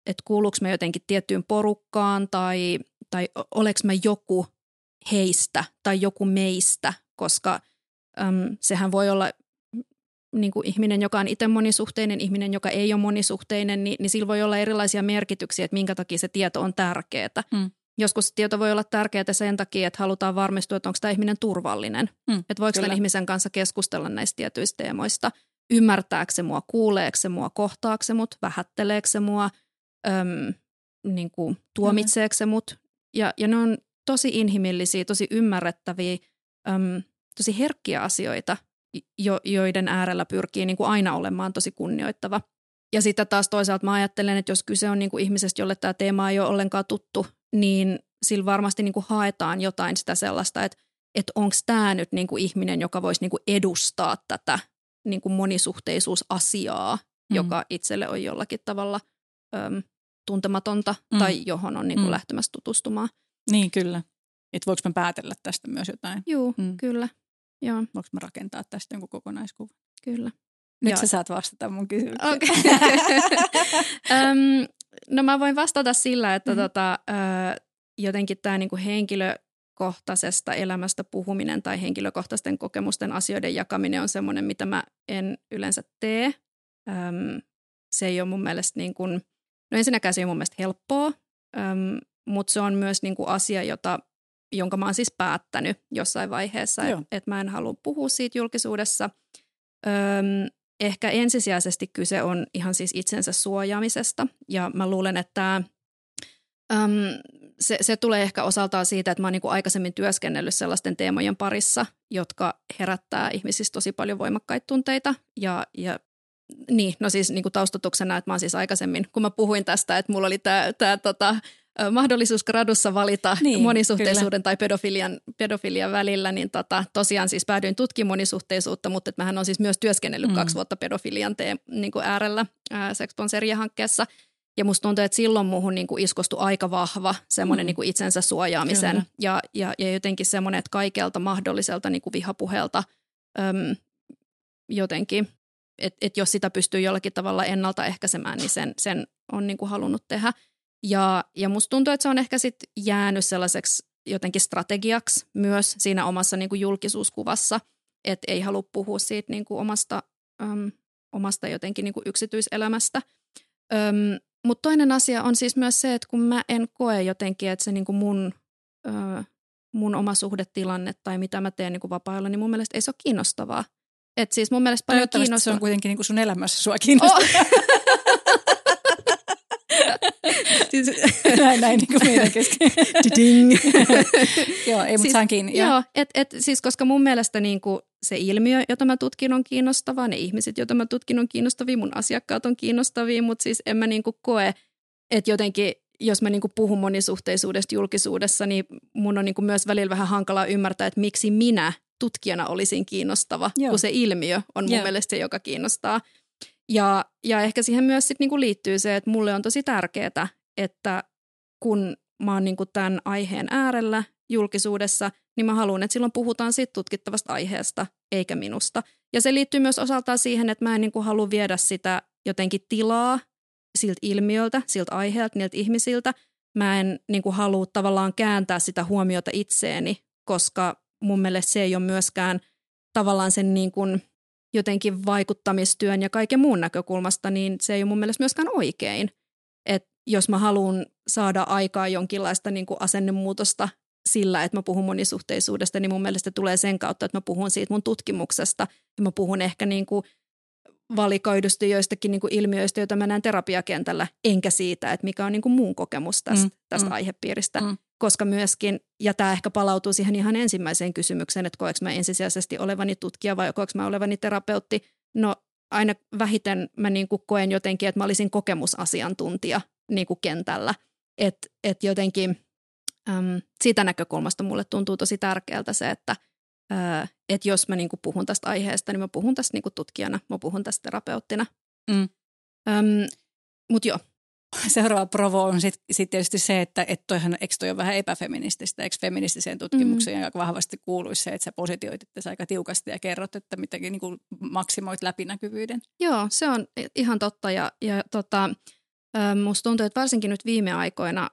että kuuluuko mä jotenkin tiettyyn porukkaan tai, tai oleks mä joku heistä tai joku meistä, koska äm, sehän voi olla niin kuin ihminen, joka on itse monisuhteinen, ihminen, joka ei ole monisuhteinen, niin, niin sillä voi olla erilaisia merkityksiä, että minkä takia se tieto on tärkeää. Mm. Joskus tieto voi olla tärkeää sen takia, että halutaan varmistua, että onko tämä ihminen turvallinen. Mm, Että voiko kyllä. tämän ihmisen kanssa keskustella näistä tietyistä teemoista. Ymmärtääkö se mua, kuuleeko se mua, kohtaako se mut, vähätteleekö se mua, öm, niin kuin, tuomitseeko se mut. Ja, ja ne on tosi inhimillisiä, tosi ymmärrettäviä, öm, tosi herkkiä asioita, jo, joiden äärellä pyrkii niin kuin aina olemaan tosi kunnioittava. Ja sitten taas toisaalta mä ajattelen, että jos kyse on niin kuin ihmisestä, jolle tämä teema ei ole ollenkaan tuttu, niin sillä varmasti niin kuin haetaan jotain sitä sellaista, että, että onko tämä nyt niin kuin ihminen, joka voisi niin kuin edustaa tätä niin kuin monisuhteisuusasiaa, Mm. joka itselle on jollakin tavalla öm, tuntematonta Mm. mm. tai johon on niin kuin Mm. mm. lähtemässä tutustumaan. Niin, kyllä. Että voiko mä päätellä tästä myös jotain? Juu, Mm. mm. kyllä. Joo, Voinko mä rakentaa tästä jonkun kokonaiskuvan? kyllä. Nyt Joo. sä saat vastata mun kysymykseen. Okei. Öm, no mä voin vastata sillä, että mm-hmm. tota, jotenkin tämä niinku henkilökohtaisesta elämästä puhuminen tai henkilökohtaisten kokemusten asioiden jakaminen on semmoinen, mitä mä en yleensä tee. Öm, se ei ole mun mielestä, niin kuin, no ensinnäkään se ei ole mun mielestä helppoa, öm, mutta se on myös niin kuin asia, jota, jonka mä oon siis päättänyt jossain vaiheessa, että et mä en halua puhua siitä julkisuudessa. Öm, ehkä ensisijaisesti kyse on ihan siis itsensä suojaamisesta ja mä luulen, että äm, se, se tulee ehkä osaltaan siitä, että mä oon niin aikaisemmin työskennellyt sellaisten teemojen parissa, jotka herättää ihmisissä tosi paljon voimakkaita tunteita ja, ja niin, no siis niin kuin taustatuksena, että mä oon siis aikaisemmin, kun mä puhuin tästä, että mulla oli tämä, tämä tota, mahdollisuus gradussa valita niin, monisuhteisuuden kyllä. tai pedofilian, pedofilian välillä, niin tota, tosiaan siis päädyin tutkimaan monisuhteisuutta, mutta että mähän on siis myös työskennellyt mm. kaksi vuotta pedofilian tee, niin kuin äärellä Sexponseria-hankkeessa. Ja musta tuntuu, että silloin muuhun niin kuin iskostui aika vahva semmoinen mm. niin kuin itsensä suojaamisen ja, ja, ja jotenkin semmoinen, että kaikelta mahdolliselta niin kuin vihapuheelta äm, jotenkin, että et jos sitä pystyy jollakin tavalla ennaltaehkäisemään, niin sen, sen on niin kuin halunnut tehdä. Ja, ja musta tuntuu, että se on ehkä sitten jäänyt sellaiseksi jotenkin strategiaksi myös siinä omassa niin kuin julkisuuskuvassa, että ei halua puhua siitä niin kuin omasta, äm, omasta jotenkin niin kuin yksityiselämästä. Mutta toinen asia on siis myös se, että kun mä en koe jotenkin, että se niin kuin mun, ö, mun oma suhdetilanne tai mitä mä teen niin kuin vapaa niin mun mielestä ei se ole kiinnostavaa. Et siis mun mielestä paljon kiinnostavaa. se on kuitenkin niin kuin sun elämässä sua kiinnostavaa. Oh. siis, näin, näin niin kuin meidän kesken. joo, ei, mutta siis, saan kiinni. Joo, et, et, siis koska mun mielestä niin kuin se ilmiö, jota mä tutkin, on kiinnostavaa, ne ihmiset, joita mä tutkin, on kiinnostavia, mun asiakkaat on kiinnostavia, mutta siis en mä niin kuin koe, että jotenkin jos mä niin kuin puhun monisuhteisuudesta julkisuudessa, niin mun on niin kuin myös välillä vähän hankalaa ymmärtää, että miksi minä tutkijana olisin kiinnostava, Joo. kun se ilmiö on mun Joo. mielestä se, joka kiinnostaa. Ja, ja ehkä siihen myös sit niinku liittyy se, että mulle on tosi tärkeää, että kun mä oon niinku tämän aiheen äärellä julkisuudessa, niin mä haluan, että silloin puhutaan siitä tutkittavasta aiheesta, eikä minusta. Ja se liittyy myös osaltaan siihen, että mä en niinku halua viedä sitä jotenkin tilaa siltä ilmiöltä, siltä aiheelta, niiltä ihmisiltä. Mä en niinku halua tavallaan kääntää sitä huomiota itseeni, koska mun mielestä se ei ole myöskään tavallaan sen niin kuin jotenkin vaikuttamistyön ja kaiken muun näkökulmasta, niin se ei ole mun mielestä myöskään oikein. Et jos mä haluan saada aikaa jonkinlaista niin kuin asennemuutosta sillä, että mä puhun monisuhteisuudesta, niin mun mielestä tulee sen kautta, että mä puhun siitä mun tutkimuksesta ja mä puhun ehkä niin kuin valikoidusti joistakin niin kuin ilmiöistä, joita mä näen terapiakentällä, enkä siitä, että mikä on niin kuin muun kokemus tästä, mm, tästä mm, aihepiiristä. Mm. Koska myöskin, ja tämä ehkä palautuu siihen ihan ensimmäiseen kysymykseen, että koeks mä ensisijaisesti olevani tutkija vai koeks mä olevani terapeutti. No aina vähiten mä niin kuin koen jotenkin, että mä olisin kokemusasiantuntija niin kuin kentällä. Että et jotenkin äm, siitä näkökulmasta mulle tuntuu tosi tärkeältä se, että – että jos mä niinku puhun tästä aiheesta, niin mä puhun tästä niinku tutkijana, mä puhun tästä terapeuttina. Mm. Mutta joo. Seuraava provo on sitten sit tietysti se, että et toihan, eikö toi ole vähän epäfeminististä, eikö feministiseen tutkimukseen mm-hmm. aika vahvasti kuuluisi se, että sä positioit aika tiukasti ja kerrot, että mitenkin niin kuin maksimoit läpinäkyvyyden. Joo, se on ihan totta ja, ja tota, musta tuntuu, että varsinkin nyt viime aikoina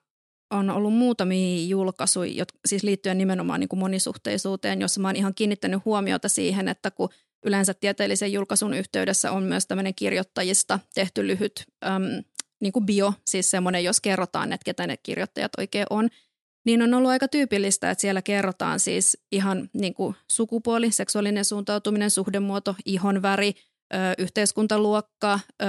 on ollut muutamia julkaisuja, jotka siis liittyen nimenomaan niin kuin monisuhteisuuteen, jossa mä oon ihan kiinnittänyt huomiota siihen, että kun yleensä tieteellisen julkaisun yhteydessä on myös tämmöinen kirjoittajista tehty lyhyt äm, niin kuin bio, siis semmoinen, jos kerrotaan, että ketä ne kirjoittajat oikein on, niin on ollut aika tyypillistä, että siellä kerrotaan siis ihan niin kuin sukupuoli, seksuaalinen suuntautuminen, suhdemuoto, ihonväri, ö, yhteiskuntaluokka, ö,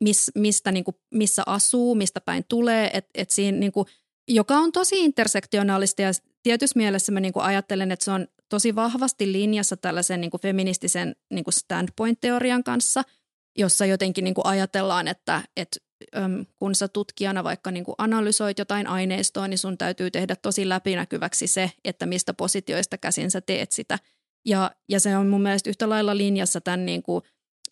mis, mistä, niin kuin, missä asuu, mistä päin tulee, että et siinä, niin kuin, joka on tosi intersektionaalista ja tietyssä mielessä mä niin kuin ajattelen, että se on tosi vahvasti linjassa tällaisen niin kuin feministisen niin kuin standpoint-teorian kanssa, jossa jotenkin niin kuin ajatellaan, että, että kun sä tutkijana vaikka niin kuin analysoit jotain aineistoa, niin sun täytyy tehdä tosi läpinäkyväksi se, että mistä positioista käsin sä teet sitä. Ja, ja se on mun mielestä yhtä lailla linjassa tämän niin kuin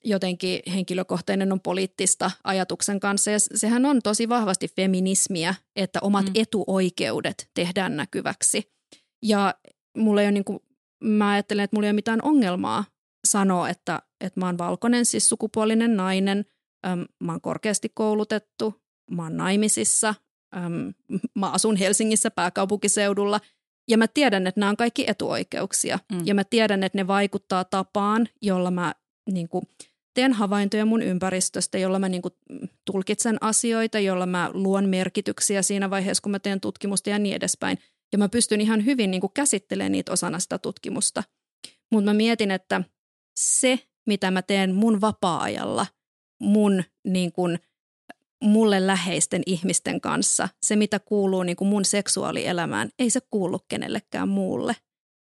jotenkin henkilökohtainen on poliittista ajatuksen kanssa. Ja sehän on tosi vahvasti feminismiä, että omat mm. etuoikeudet tehdään näkyväksi. Ja mulla ei ole niin kuin, mä ajattelen, että mulla ei ole mitään ongelmaa sanoa, että, että mä oon valkoinen, siis sukupuolinen nainen, mä oon korkeasti koulutettu, mä oon naimisissa, mä asun Helsingissä pääkaupunkiseudulla – ja mä tiedän, että nämä on kaikki etuoikeuksia. Mm. Ja mä tiedän, että ne vaikuttaa tapaan, jolla mä niin kuin, teen havaintoja mun ympäristöstä, jolla mä niin kuin tulkitsen asioita, jolla mä luon merkityksiä siinä vaiheessa, kun mä teen tutkimusta ja niin edespäin. Ja mä pystyn ihan hyvin niin kuin käsittelemään niitä osana sitä tutkimusta. Mutta mä mietin, että se, mitä mä teen mun vapaa-ajalla, mun niin kuin, mulle läheisten ihmisten kanssa, se mitä kuuluu niin kuin mun seksuaalielämään, ei se kuulu kenellekään muulle.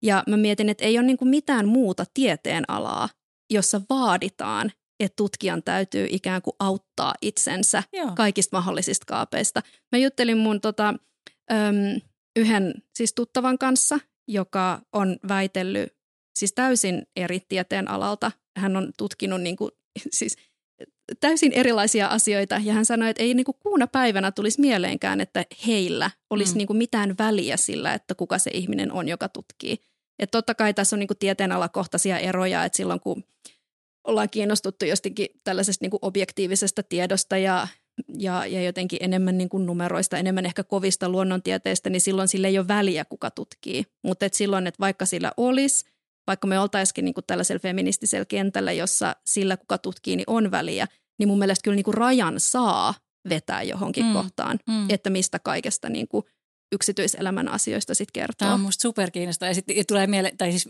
Ja mä mietin, että ei ole niin kuin mitään muuta tieteen alaa, jossa vaaditaan, että tutkijan täytyy ikään kuin auttaa itsensä Joo. kaikista mahdollisista kaapeista. Mä juttelin mun tota, äm, yhden siis tuttavan kanssa, joka on väitellyt siis täysin eri tieteen alalta. Hän on tutkinut niin kuin, siis täysin erilaisia asioita ja hän sanoi, että ei niin kuin kuuna päivänä tulisi mieleenkään, että heillä olisi Mm. niin kuin mitään väliä sillä, että kuka se ihminen on, joka tutkii. Et totta kai tässä on niin kuin tieteenalakohtaisia eroja, että silloin kun ollaan kiinnostuttu jostakin tällaisesta niin kuin objektiivisesta tiedosta ja, ja, ja jotenkin enemmän niin kuin numeroista, enemmän ehkä kovista luonnontieteistä, niin silloin sillä ei ole väliä, kuka tutkii. Mutta silloin, että vaikka sillä olisi, vaikka me oltaisikin niin kuin tällaisella feministisellä kentällä, jossa sillä, kuka tutkii, niin on väliä, niin mun mielestä kyllä niin kuin rajan saa vetää johonkin Mm. kohtaan, Mm. että mistä kaikesta niin kuin yksityiselämän asioista sitten kertoo. Tämä on musta superkiinnostavaa. Ja sitten tulee mieleen, tai siis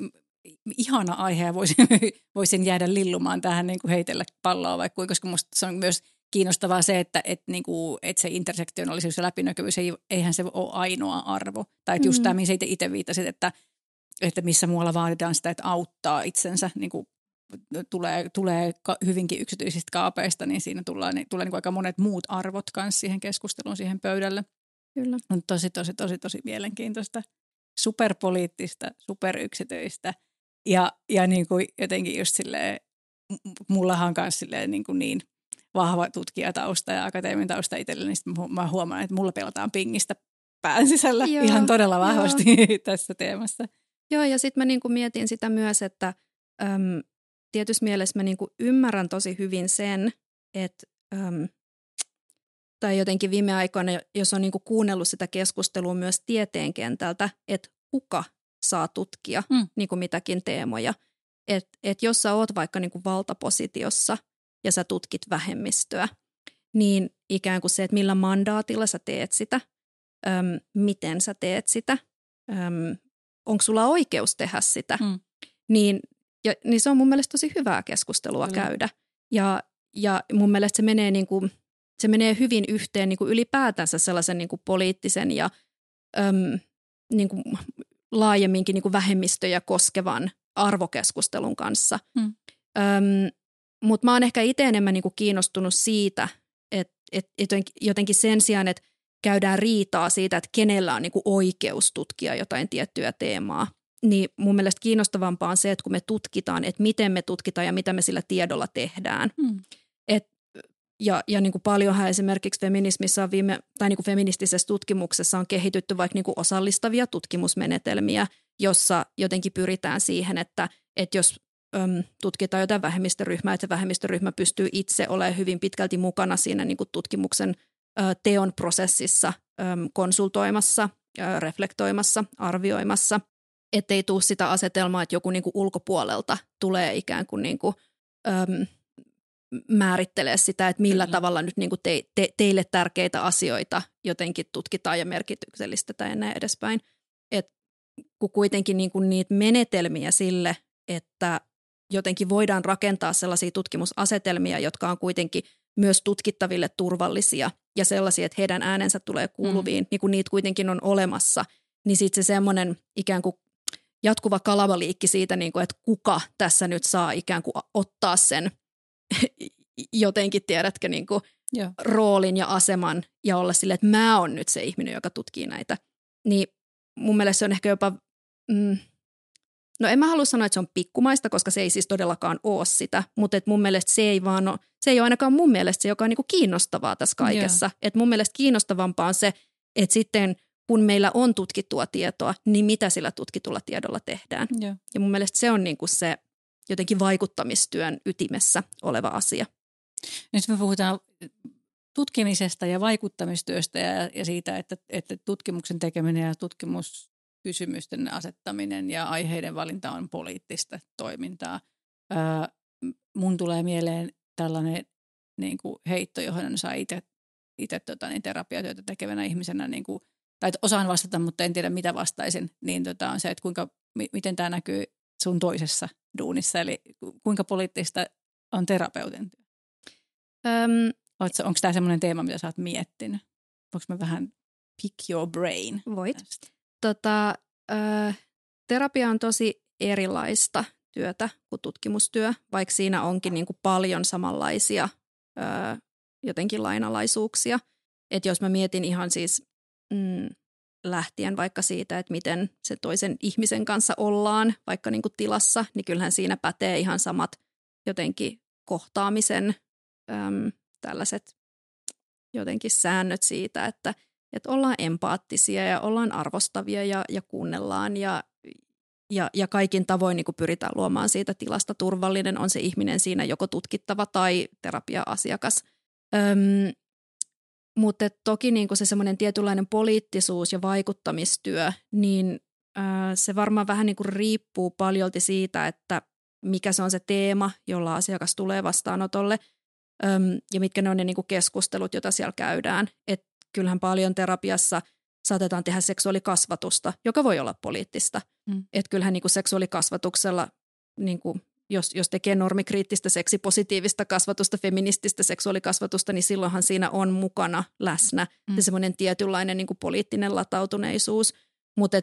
ihana aihe ja voisin, voisin jäädä lillumaan tähän niin kuin heitellä palloa vaikka kuinka, koska musta se on myös kiinnostavaa se, että, että, niin kuin, että se intersektionaalisuus ja läpinäkyvyys, ei, eihän se ole ainoa arvo. Tai että just Mm. tämä, mihin itse viittasit, että, että missä muualla vaaditaan sitä, että auttaa itsensä, niin kuin tulee, tulee hyvinkin yksityisistä kaapeista, niin siinä tulee, niin, tulee niin kuin aika monet muut arvot kanssa siihen keskusteluun, siihen pöydälle. Kyllä. On tosi, tosi, tosi, tosi mielenkiintoista, superpoliittista, superyksityistä ja, ja niin kuin jotenkin just silleen, mullahan on myös silleen niin, kuin niin vahva tutkijatausta ja akateeminen tausta itselleni, niin mä hu- mä huomaan, että mulla pelataan pingistä pään sisällä Joo, ihan todella joo. vahvasti tässä teemassa. Joo, ja sitten mä niinku mietin sitä myös, että äm, tietyssä mielessä mä niinku ymmärrän tosi hyvin sen, että äm, tai jotenkin viime aikoina, jos on niinku kuunnellut sitä keskustelua myös tieteen kentältä, että kuka saa tutkia Mm. niinku mitäkin teemoja. Että et jos sä oot vaikka niinku valtapositiossa ja sä tutkit vähemmistöä, niin ikään kuin se, että millä mandaatilla sä teet sitä, äm, miten sä teet sitä, äm, onko sulla oikeus tehdä sitä, Mm. niin, ja, niin se on mun mielestä tosi hyvää keskustelua Kyllä. käydä. Ja, ja mun mielestä se menee, niin kuin, se menee hyvin yhteen niin kuin ylipäätänsä sellaisen niin kuin poliittisen ja äm, niin kuin laajemminkin niin kuin vähemmistöjä koskevan arvokeskustelun kanssa. Mm. Mutta mä oon ehkä itse enemmän niin kuin kiinnostunut siitä, että et, et jotenkin sen sijaan, että käydään riitaa siitä, että kenellä on niin kuin oikeus tutkia jotain tiettyä teemaa, niin mun mielestä kiinnostavampaa on se, että kun me tutkitaan, että miten me tutkitaan ja mitä me sillä tiedolla tehdään. Mm. Et, ja ja niin kuin paljonhan esimerkiksi feminismissä on viime, tai niin kuin feministisessä tutkimuksessa on kehitytty vaikka niin kuin osallistavia tutkimusmenetelmiä, jossa jotenkin pyritään siihen, että, että jos äm, tutkitaan jotain vähemmistöryhmää, että se vähemmistöryhmä pystyy itse olemaan hyvin pitkälti mukana siinä niin kuin tutkimuksen teon prosessissa, konsultoimassa, reflektoimassa, arvioimassa, ettei tule sitä asetelmaa, että joku niin kuin ulkopuolelta tulee ikään kuin, niin kuin äm, määrittelee sitä, että millä Kyllä. tavalla nyt niin kuin te, te, teille tärkeitä asioita jotenkin tutkitaan ja merkityksellistetään ja näin edespäin. Et kun kuitenkin niin kuin niitä menetelmiä sille, että jotenkin voidaan rakentaa sellaisia tutkimusasetelmia, jotka on kuitenkin myös tutkittaville turvallisia ja sellaisia, että heidän äänensä tulee kuuluviin, mm. niin kun niitä kuitenkin on olemassa, niin sitten se semmoinen ikään kuin jatkuva kalavaliikki siitä, niin kuin, että kuka tässä nyt saa ikään kuin ottaa sen jotenkin, tiedätkö, niin kuin Joo. roolin ja aseman ja olla sille, että mä oon nyt se ihminen, joka tutkii näitä. Niin mun mielestä se on ehkä jopa, mm, no en mä halua sanoa, että se on pikkumaista, koska se ei siis todellakaan ole sitä, mutta et mun mielestä se ei vaan ole, se ei ole ainakaan mun mielestä se, joka on niinku kiinnostavaa tässä kaikessa. Et mun mielestä kiinnostavampaa on se, että sitten kun meillä on tutkittua tietoa, niin mitä sillä tutkitulla tiedolla tehdään. Joo. Ja mun mielestä se on niinku se jotenkin vaikuttamistyön ytimessä oleva asia. Nyt me puhutaan tutkimisesta ja vaikuttamistyöstä ja, ja siitä, että, että tutkimuksen tekeminen ja tutkimuskysymysten asettaminen ja aiheiden valinta on poliittista toimintaa. Öö, mun tulee mieleen tällainen niin kuin heitto, johon saa itse, itse tota, niin terapiatyötä tekevänä ihmisenä, niin kuin, tai että osaan vastata, mutta en tiedä mitä vastaisin, niin tota, on se, että kuinka, mi, miten tämä näkyy sun toisessa duunissa, eli ku- kuinka poliittista on terapeutin työ. Öm, Onko tämä semmoinen teema, mitä sä oot miettinyt? Voinko mä vähän pick your brain? voit. tästä? Tota, ö, terapia on tosi erilaista työtä kuin tutkimustyö, vaikka siinä onkin niin kuin paljon samanlaisia ö, jotenkin lainalaisuuksia. Että jos mä mietin ihan siis mm, lähtien vaikka siitä, että miten se toisen ihmisen kanssa ollaan vaikka niin kuin tilassa, niin kyllähän siinä pätee ihan samat jotenkin kohtaamisen äm, tällaiset jotenkin säännöt siitä, että, että ollaan empaattisia ja ollaan arvostavia ja, ja kuunnellaan ja, ja, ja kaikin tavoin niin kuin pyritään luomaan siitä tilasta turvallinen, on se ihminen siinä joko tutkittava tai terapia-asiakas. Öm, mutta toki niin kuin se semmoinen tietynlainen poliittisuus ja vaikuttamistyö, niin ää, se varmaan vähän niin kuin riippuu paljolti siitä, että mikä se on se teema, jolla asiakas tulee vastaanotolle ja mitkä ne on ne niin kuin keskustelut, joita siellä käydään. Et kyllähän paljon terapiassa saatetaan tehdä seksuaalikasvatusta, joka voi olla poliittista. Mm. Että kyllähän niin kuin seksuaalikasvatuksella niin kuin jos, jos tekee normikriittistä seksipositiivista kasvatusta, feminististä seksuaalikasvatusta, niin silloinhan siinä on mukana läsnä mm. se semmoinen tietynlainen niin kuin poliittinen latautuneisuus. Mutta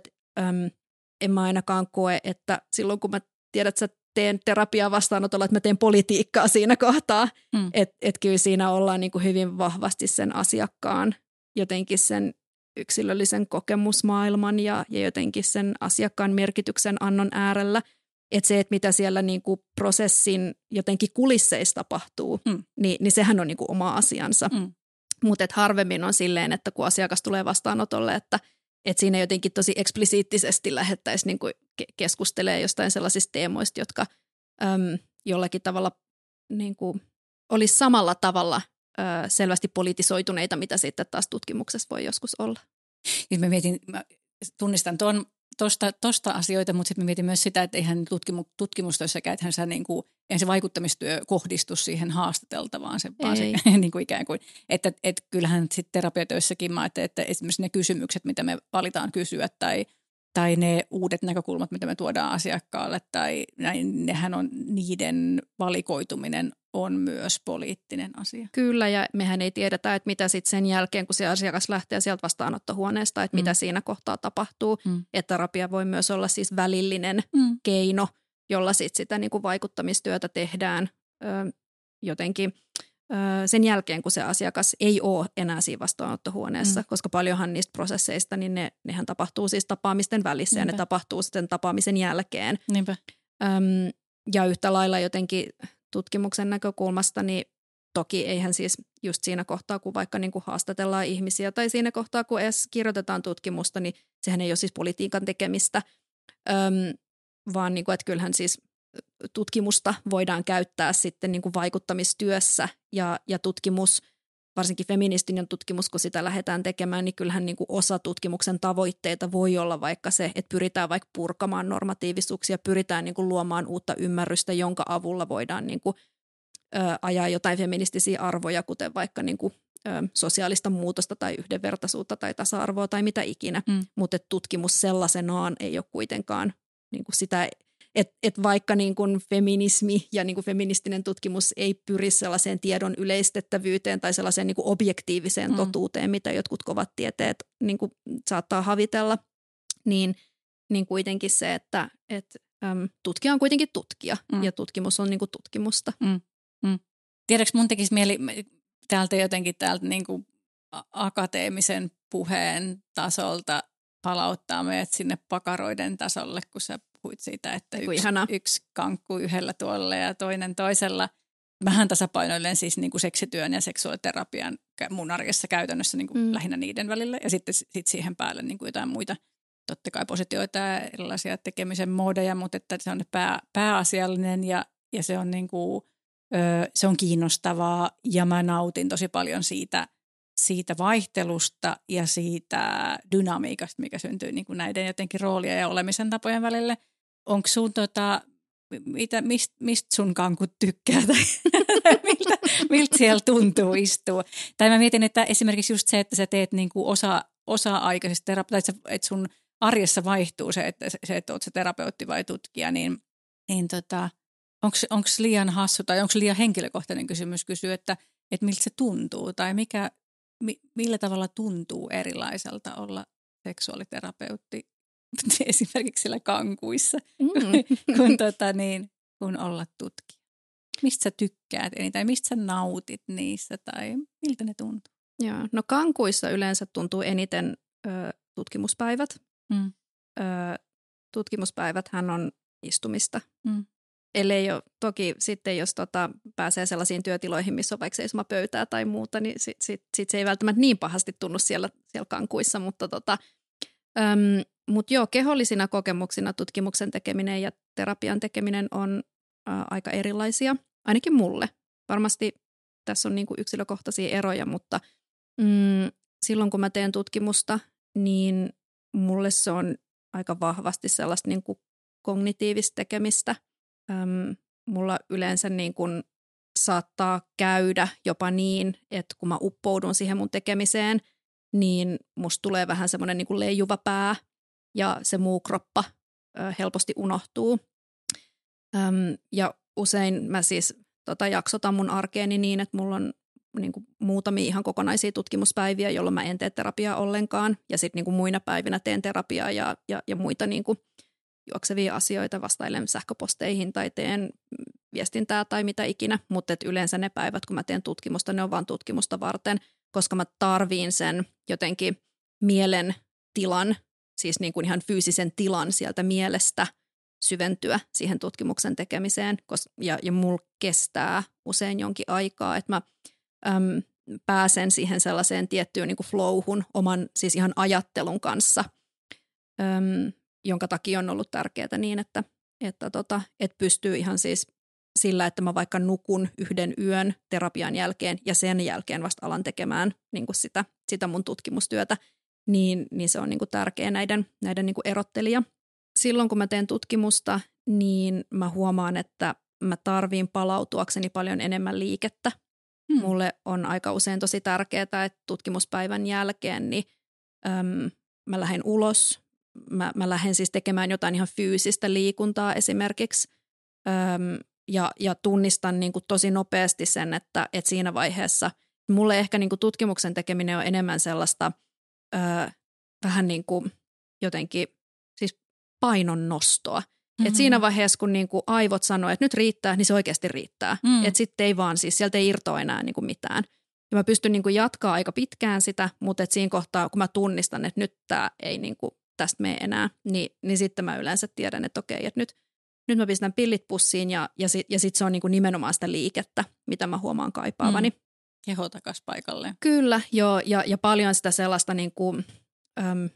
en mä ainakaan koe, että silloin kun mä tiedät, että teen terapiaa vastaanotolla, että mä teen politiikkaa siinä kohtaa. Mm. Että et kyllä siinä ollaan niin kuin hyvin vahvasti sen asiakkaan jotenkin sen yksilöllisen kokemusmaailman ja, ja jotenkin sen asiakkaan merkityksen annon äärellä – että se, että mitä siellä niin kuin prosessin jotenkin kulisseissa tapahtuu, mm. niin, niin sehän on niin kuin oma asiansa. Mm. Mutta harvemmin on silleen, että kun asiakas tulee vastaanotolle, että, että siinä jotenkin tosi eksplisiittisesti lähettäisiin niin kuin keskustelee jostain sellaisista teemoista, jotka äm, jollakin tavalla niin kuin, olisi samalla tavalla ö, selvästi politisoituneita, mitä sitten taas tutkimuksessa voi joskus olla. Nyt mä mietin, mä tunnistan tuon tosta, tosta asioita, mutta sitten mietin myös sitä, että eihän tutkimu, tutkimustyössäkään, että se, niin kuin, eihän se vaikuttamistyö kohdistu siihen haastateltavaan, se, vaan se niin kuin ikään kuin, että, että kyllähän sitten terapiatöissäkin mä että, että esimerkiksi ne kysymykset, mitä me valitaan kysyä tai, tai ne uudet näkökulmat, mitä me tuodaan asiakkaalle tai näin, nehän on niiden valikoituminen on myös poliittinen asia. Kyllä, ja mehän ei tiedetä, että mitä sitten sen jälkeen, kun se asiakas lähtee sieltä vastaanottohuoneesta, että mm. mitä siinä kohtaa tapahtuu. Mm. Että terapia voi myös olla siis välillinen mm. keino, jolla sit sitä niin kuin vaikuttamistyötä tehdään ö, jotenkin sen jälkeen, kun se asiakas ei ole enää siinä vastaanottohuoneessa, mm. koska paljonhan niistä prosesseista, niin ne, nehän tapahtuu siis tapaamisten välissä Niinpä. ja ne tapahtuu sitten tapaamisen jälkeen. Niinpä. Öm, ja yhtä lailla jotenkin tutkimuksen näkökulmasta, niin toki eihän siis just siinä kohtaa, kun vaikka niin kuin haastatellaan ihmisiä tai siinä kohtaa, kun edes kirjoitetaan tutkimusta, niin sehän ei ole siis politiikan tekemistä, öm, vaan niin kuin, että kyllähän siis tutkimusta voidaan käyttää sitten niin kuin vaikuttamistyössä ja, ja tutkimus, varsinkin feministinen tutkimus, kun sitä lähdetään tekemään, niin kyllähän niin kuin osa tutkimuksen tavoitteita voi olla vaikka se, että pyritään vaikka purkamaan normatiivisuuksia, pyritään niin kuin luomaan uutta ymmärrystä, jonka avulla voidaan niin kuin, ö, ajaa jotain feministisiä arvoja, kuten vaikka niin kuin, ö, sosiaalista muutosta tai yhdenvertaisuutta tai tasa-arvoa tai mitä ikinä, mm. mutta tutkimus sellaisenaan ei ole kuitenkaan niin kuin sitä että et vaikka niin kuin feminismi ja niin kuin feministinen tutkimus ei pyri sellaiseen tiedon yleistettävyyteen tai sellaiseen niin kuin objektiiviseen mm. totuuteen, mitä jotkut kovat tieteet niin kuin saattaa havitella, niin, niin kuitenkin se, että et, äm, tutkija on kuitenkin tutkija mm. ja tutkimus on niin kuin tutkimusta. Mm. Mm. Tiedätkö, mun tekisi mieli täältä jotenkin täältä niin kuin akateemisen puheen tasolta palauttaa meidät sinne pakaroiden tasolle, kun sä puhuit siitä, että yksi, yksi kankku yhdellä tuolla ja toinen toisella. Vähän tasapainoilleen siis niin kuin seksityön ja seksuaaliterapian mun arjessa käytännössä niin kuin mm. lähinnä niiden välillä. Ja sitten sit siihen päälle niin kuin jotain muita, totta kai positioita ja erilaisia tekemisen muodeja, mutta että se on pää, pääasiallinen ja, ja se on niin kuin, ö, se on kiinnostavaa ja mä nautin tosi paljon siitä – siitä vaihtelusta ja siitä dynamiikasta, mikä syntyy niin kuin näiden jotenkin roolia ja olemisen tapojen välille. Onko sun tota, mitä, mist, mistä sun kankut tykkää tai miltä, miltä siellä tuntuu istua? Tai mä mietin, että esimerkiksi just se, että sä teet niin kuin osa, osa-aikaisesta terapeutista, että, että sun arjessa vaihtuu se, että, se, että oot se terapeutti vai tutkija, niin, niin tota, onko liian hassu tai onko liian henkilökohtainen kysymys kysyä, että, että miltä se tuntuu tai mikä, mi, millä tavalla tuntuu erilaiselta olla seksuaaliterapeutti esimerkiksi siellä kankuissa, Mm. kun, tota, niin, kun olla tutkija. Mistä sä tykkäät eniten, mistä sä nautit niissä tai miltä ne tuntuu? Joo. No kankuissa yleensä tuntuu eniten ö, tutkimuspäivät. Mm. Ö, tutkimuspäiväthän on istumista. Mm. Ellei ole, toki sitten jos tota, pääsee sellaisiin työtiloihin, missä on vaikka seisomapöytää tai muuta, niin sitten sit, sit se ei välttämättä niin pahasti tunnu siellä, siellä kankuissa. Mutta tota, äm, mut joo, kehollisina kokemuksina tutkimuksen tekeminen ja terapian tekeminen on ä, aika erilaisia, ainakin mulle. Varmasti tässä on niinku yksilökohtaisia eroja, mutta mm, silloin kun mä teen tutkimusta, niin mulle se on aika vahvasti sellaista niinku kognitiivista tekemistä. Öm, mulla yleensä niin kun saattaa käydä jopa niin, että kun mä uppoudun siihen mun tekemiseen, niin musta tulee vähän semmoinen niin leijuva pää ja se muu kroppa ö, helposti unohtuu. Öm, ja usein mä siis tota, jaksotan mun arkeeni niin, että mulla on niin kuin muutamia ihan kokonaisia tutkimuspäiviä, jolloin mä en tee terapiaa ollenkaan. Ja sitten niin muina päivinä teen terapiaa ja, ja, ja muita niin kuin juoksevia asioita, vastailen sähköposteihin tai teen viestintää tai mitä ikinä. Mutta yleensä ne päivät, kun mä teen tutkimusta, ne on vain tutkimusta varten, koska mä tarviin sen jotenkin mielen tilan, siis niin kuin ihan fyysisen tilan sieltä mielestä syventyä siihen tutkimuksen tekemiseen. Ja, ja mulla kestää usein jonkin aikaa, että mä äm, pääsen siihen sellaiseen tiettyyn niin kuin flowhun oman siis ihan ajattelun kanssa, äm, jonka takia on ollut tärkeää niin, että, että, tota, että pystyy ihan siis sillä, että mä vaikka nukun yhden yön terapian jälkeen ja sen jälkeen vasta alan tekemään niin kuin sitä, sitä mun tutkimustyötä, niin, niin se on niin kuin tärkeä näiden, näiden niin kuin erottelija. Silloin kun mä teen tutkimusta, niin mä huomaan, että mä tarviin palautuakseni paljon enemmän liikettä Hmm. Mulle on aika usein tosi tärkeää, että tutkimuspäivän jälkeen niin, äm, mä lähden ulos. Mä, mä lähden siis tekemään jotain ihan fyysistä liikuntaa esimerkiksi äm, ja, ja tunnistan niin kuin tosi nopeasti sen, että, että siinä vaiheessa mulle ehkä niin kuin tutkimuksen tekeminen on enemmän sellaista ö, vähän niin kuin jotenkin siis painon nostoa. Mm-hmm. Et siinä vaiheessa, kun niinku aivot sanoo, että nyt riittää, niin se oikeasti riittää. Mm. Että sitten ei vaan siis, sieltä ei irtoa enää niinku mitään. Ja mä pystyn niinku jatkaa aika pitkään sitä, mutta et siinä kohtaa, kun mä tunnistan, että nyt tämä ei niinku tästä mene enää, niin, niin sitten mä yleensä tiedän, että okei, että nyt, nyt mä pistän pillit pussiin ja, ja sitten ja sit se on niinku nimenomaan sitä liikettä, mitä mä huomaan kaipaavani. Mm. Keho takas paikalle. Kyllä, joo, ja, ja paljon sitä sellaista niinku, äm,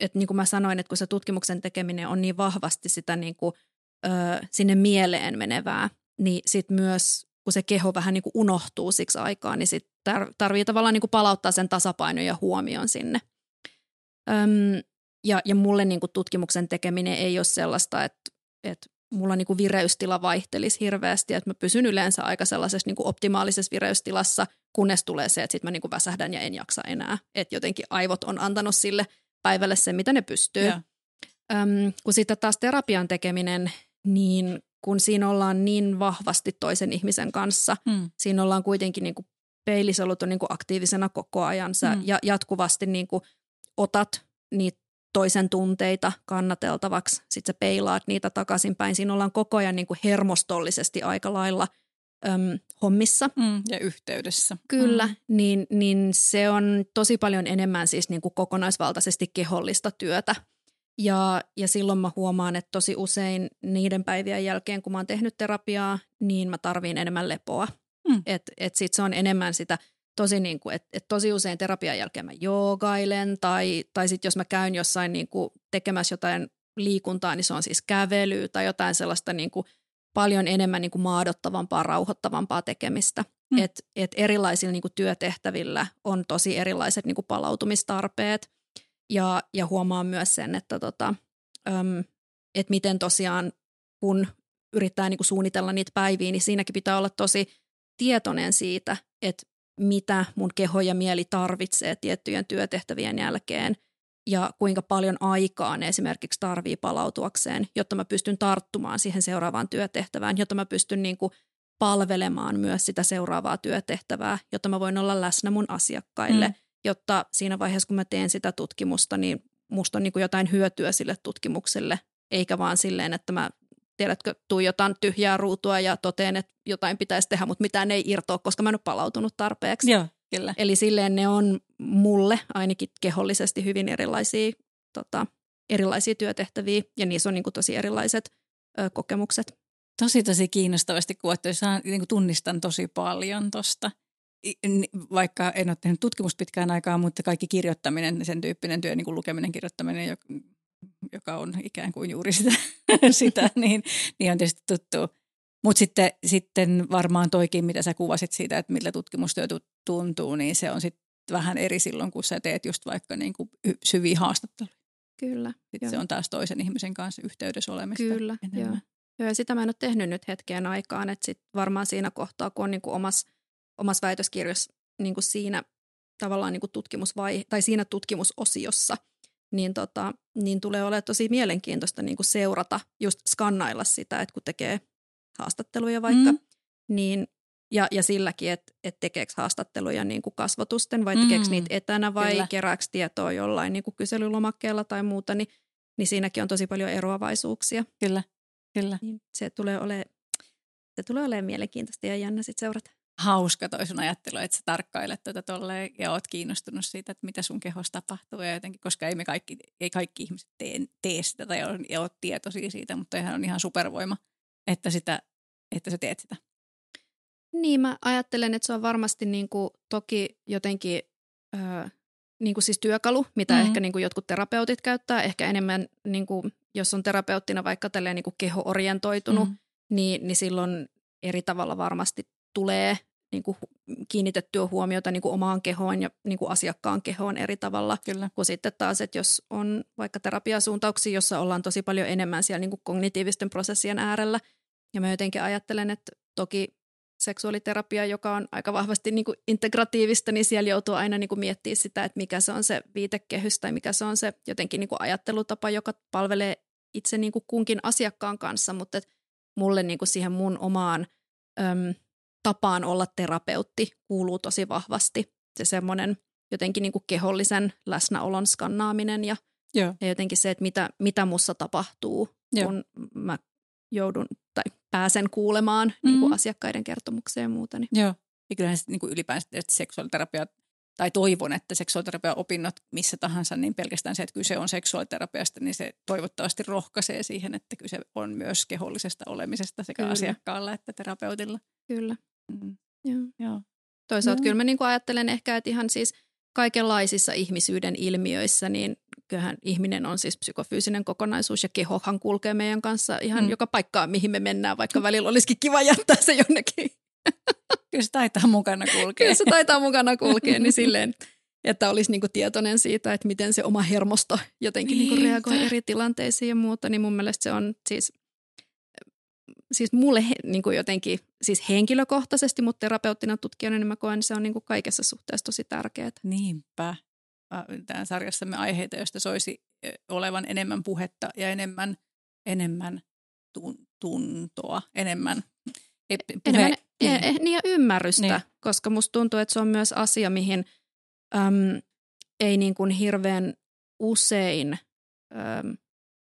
että niin kuin mä sanoin, että kun se tutkimuksen tekeminen on niin vahvasti sitä niin kuin, ö, sinne mieleen menevää, niin sitten myös kun se keho vähän niin kuin unohtuu siksi aikaa, niin sit tar- tarvii tavallaan niin kuin palauttaa sen tasapainon ja huomion sinne. Öm, ja, ja mulle niin kuin tutkimuksen tekeminen ei ole sellaista, että, että mulla niin kuin vireystila vaihtelisi hirveästi, että mä pysyn yleensä aika sellaisessa niin kuin optimaalisessa vireystilassa, kunnes tulee se, että sitten mä niin kuin väsähdän ja en jaksa enää. Että jotenkin aivot on antanut sille – päivälle se, mitä ne pystyy. Öm, kun sitten taas terapian tekeminen, niin kun siinä ollaan niin vahvasti toisen ihmisen kanssa, mm. siinä ollaan kuitenkin niin kuin peilisolut on niin kuin aktiivisena koko ajan. Sä mm. ja jatkuvasti niin kuin otat niitä toisen tunteita kannateltavaksi, sitten sä peilaat niitä takaisinpäin. Siinä ollaan koko ajan niin kuin hermostollisesti aika lailla – äm, hommissa. Mm, ja yhteydessä. Kyllä, mm. niin, niin se on tosi paljon enemmän siis niin kuin kokonaisvaltaisesti kehollista työtä. Ja, ja silloin mä huomaan, että tosi usein niiden päivien jälkeen, kun mä oon tehnyt terapiaa, niin mä tarviin enemmän lepoa. Mm. Että et sit se on enemmän sitä tosi niin kuin, että et tosi usein terapian jälkeen mä joogailen tai, tai sitten jos mä käyn jossain niin kuin tekemässä jotain liikuntaa, niin se on siis kävely tai jotain sellaista niin kuin – paljon enemmän niin kuin maadottavampaa, rauhoittavampaa tekemistä. Mm. Et, et erilaisilla niin kuin työtehtävillä on tosi erilaiset niin kuin palautumistarpeet ja, ja huomaan myös sen, että tota, äm, et miten tosiaan kun yrittää niin kuin suunnitella niitä päiviä, niin siinäkin pitää olla tosi tietoinen siitä, että mitä mun keho ja mieli tarvitsee tiettyjen työtehtävien jälkeen – ja kuinka paljon aikaa ne esimerkiksi tarvii palautuakseen, jotta mä pystyn tarttumaan siihen seuraavaan työtehtävään, jotta mä pystyn niin kuin palvelemaan myös sitä seuraavaa työtehtävää, jotta mä voin olla läsnä mun asiakkaille, mm. jotta siinä vaiheessa, kun mä teen sitä tutkimusta, niin musta on niin kuin jotain hyötyä sille tutkimukselle, eikä vaan silleen, että mä tiedätkö, tuijotan tyhjää ruutua ja toteen, että jotain pitäisi tehdä, mutta mitään ei irtoa, koska mä en ole palautunut tarpeeksi. Joo, kyllä. Eli silleen ne on mulle ainakin kehollisesti hyvin erilaisia, tota, erilaisia työtehtäviä ja niissä on niin kuin tosi erilaiset ö, kokemukset. Tosi tosi kiinnostavasti kuvattu. Niin tunnistan tosi paljon tuosta. Vaikka en ole tehnyt tutkimusta pitkään aikaa, mutta kaikki kirjoittaminen, sen tyyppinen työ, niin kuin lukeminen, kirjoittaminen, joka on ikään kuin juuri sitä, sitä niin, niin on tietysti tuttu. Mutta sitten, sitten varmaan toikin, mitä sä kuvasit siitä, että millä tutkimustyö tuntuu, niin se on sitten vähän eri silloin, kun sä teet just vaikka niin kuin syviä haastatteluja. Kyllä. Sitten se on taas toisen ihmisen kanssa yhteydessä olemista Kyllä, joo. joo. Ja sitä mä en ole tehnyt nyt hetkeen aikaan, että sit varmaan siinä kohtaa, kun on niin kuin omassa omas väitöskirjassa niin kuin siinä tavallaan niin kuin tutkimusvaihe, tai siinä tutkimusosiossa – niin, tota, niin tulee olemaan tosi mielenkiintoista niin kuin seurata, just skannailla sitä, että kun tekee haastatteluja vaikka, mm. niin ja, ja silläkin, että et tekeekö haastatteluja niin kuin kasvotusten vai tekeekö mm. niitä etänä vai Kyllä. kerääkö tietoa jollain niin kuin kyselylomakkeella tai muuta, niin, niin siinäkin on tosi paljon eroavaisuuksia. Kyllä, Kyllä. Niin se tulee olemaan se tulee olemaan mielenkiintoista ja jännä sitten seurata hauska toi sun ajattelu, että sä tarkkailet tuota tolleen ja oot kiinnostunut siitä, että mitä sun kehossa tapahtuu ja jotenkin, koska ei me kaikki, ei kaikki ihmiset tee, tee sitä tai on, ole tietoisia siitä, mutta ihan on ihan supervoima, että, sitä, että sä teet sitä. Niin, mä ajattelen, että se on varmasti niin kuin, toki jotenkin öö, niin kuin siis työkalu, mitä mm-hmm. ehkä niin kuin jotkut terapeutit käyttää, ehkä enemmän, niin kuin, jos on terapeuttina vaikka tälleen niin kuin keho-orientoitunut, mm-hmm. niin, niin silloin eri tavalla varmasti tulee niin kuin kiinnitettyä huomiota niin kuin omaan kehoon ja niin kuin asiakkaan kehoon eri tavalla. Kyllä. Kuin sitten taas, että jos on vaikka terapiasuuntauksia, jossa ollaan tosi paljon enemmän siellä niin kuin kognitiivisten prosessien äärellä. Ja mä jotenkin ajattelen, että toki seksuaaliterapia, joka on aika vahvasti niin kuin integratiivista, niin siellä joutuu aina niin kuin miettimään sitä, että mikä se on se viitekehys tai mikä se on se jotenkin niin kuin ajattelutapa, joka palvelee itse niin kuin kunkin asiakkaan kanssa, mutta mulle niin kuin siihen mun omaan äm, tapaan olla terapeutti kuuluu tosi vahvasti. Se semmoinen jotenkin niin kuin kehollisen läsnäolon skannaaminen ja, Joo. ja jotenkin se, että mitä, mitä mussa tapahtuu, Joo. kun mä joudun tai pääsen kuulemaan mm-hmm. niin kuin mm-hmm. asiakkaiden kertomuksia ja muuta. Niin. Joo, ja kyllähän niin kuin ylipäänsä seksuaaliterapia tai toivon, että seksuaaliterapia opinnot missä tahansa, niin pelkästään se, että kyse on seksuaaliterapiasta, niin se toivottavasti rohkaisee siihen, että kyse on myös kehollisesta olemisesta sekä Kyllä. asiakkaalla että terapeutilla. Kyllä. Mm. Joo. Joo. Toisaalta no. kyllä mä niin kuin ajattelen ehkä, että ihan siis kaikenlaisissa ihmisyyden ilmiöissä, niin kyllähän ihminen on siis psykofyysinen kokonaisuus ja kehohan kulkee meidän kanssa ihan mm. joka paikkaan, mihin me mennään, vaikka välillä olisikin kiva jättää se jonnekin. Kyllä se taitaa mukana kulkea. Kyllä se taitaa mukana kulkea, niin silleen, että olisi niinku tietoinen siitä, että miten se oma hermosto jotenkin niinku reagoi eri tilanteisiin ja muuta, niin mun mielestä se on siis siis mulle niin kuin jotenkin, siis henkilökohtaisesti, mutta terapeuttina tutkijana, niin mä koen, että se on niin kuin kaikessa suhteessa tosi tärkeää. Niinpä. Tämän sarjassamme aiheita, joista soisi olevan enemmän puhetta ja enemmän, enemmän tuntoa, enemmän puhe. Enemmän, niin. Eh, niin ja ymmärrystä, niin. koska musta tuntuu, että se on myös asia, mihin äm, ei niin kuin hirveän usein äm,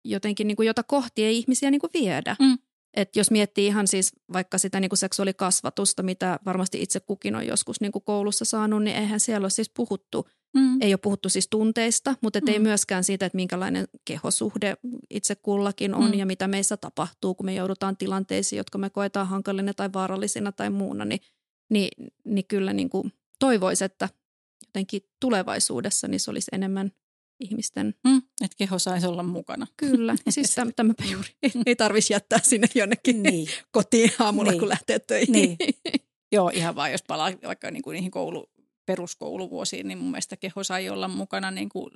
jotenkin, niin kuin, jota kohti ei ihmisiä niin kuin viedä. Mm. Et jos miettii ihan siis vaikka sitä niin kuin seksuaalikasvatusta, mitä varmasti itse kukin on joskus niin kuin koulussa saanut, niin eihän siellä ole siis puhuttu, mm. ei ole puhuttu siis tunteista, mutta mm. ei myöskään siitä, että minkälainen kehosuhde itse kullakin on mm. ja mitä meissä tapahtuu, kun me joudutaan tilanteisiin, jotka me koetaan hankalina tai vaarallisina tai muuna, niin, niin, niin kyllä niin kuin toivoisi, että jotenkin tulevaisuudessa niin se olisi enemmän ihmisten. Mm, että keho saisi olla mukana. Kyllä, siis tämä, tämä juuri ei tarvitsisi jättää sinne jonnekin niin. kotiin aamulla, niin. kun lähtee töihin. Niin. Joo, ihan vaan jos palaa vaikka niin kuin niihin koulu, peruskouluvuosiin, niin mun mielestä keho sai olla mukana niin kuin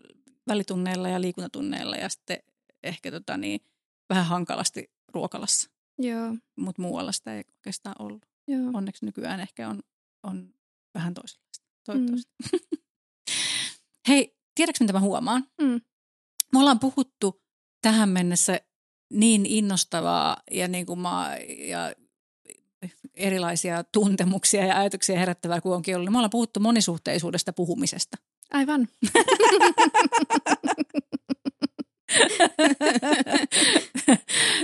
välitunneilla ja liikuntatunneilla ja sitten ehkä tota niin, vähän hankalasti ruokalassa. Joo. Mutta muualla sitä ei oikeastaan ollut. Joo. Onneksi nykyään ehkä on, on vähän toisenlaista, toivottavasti. Mm. Hei, tiedätkö mitä mä huomaan? Mm. Me ollaan puhuttu tähän mennessä niin innostavaa ja, niin kuin mä, ja erilaisia tuntemuksia ja ajatuksia herättävää kuin onkin ollut. Me ollaan puhuttu monisuhteisuudesta puhumisesta. Aivan.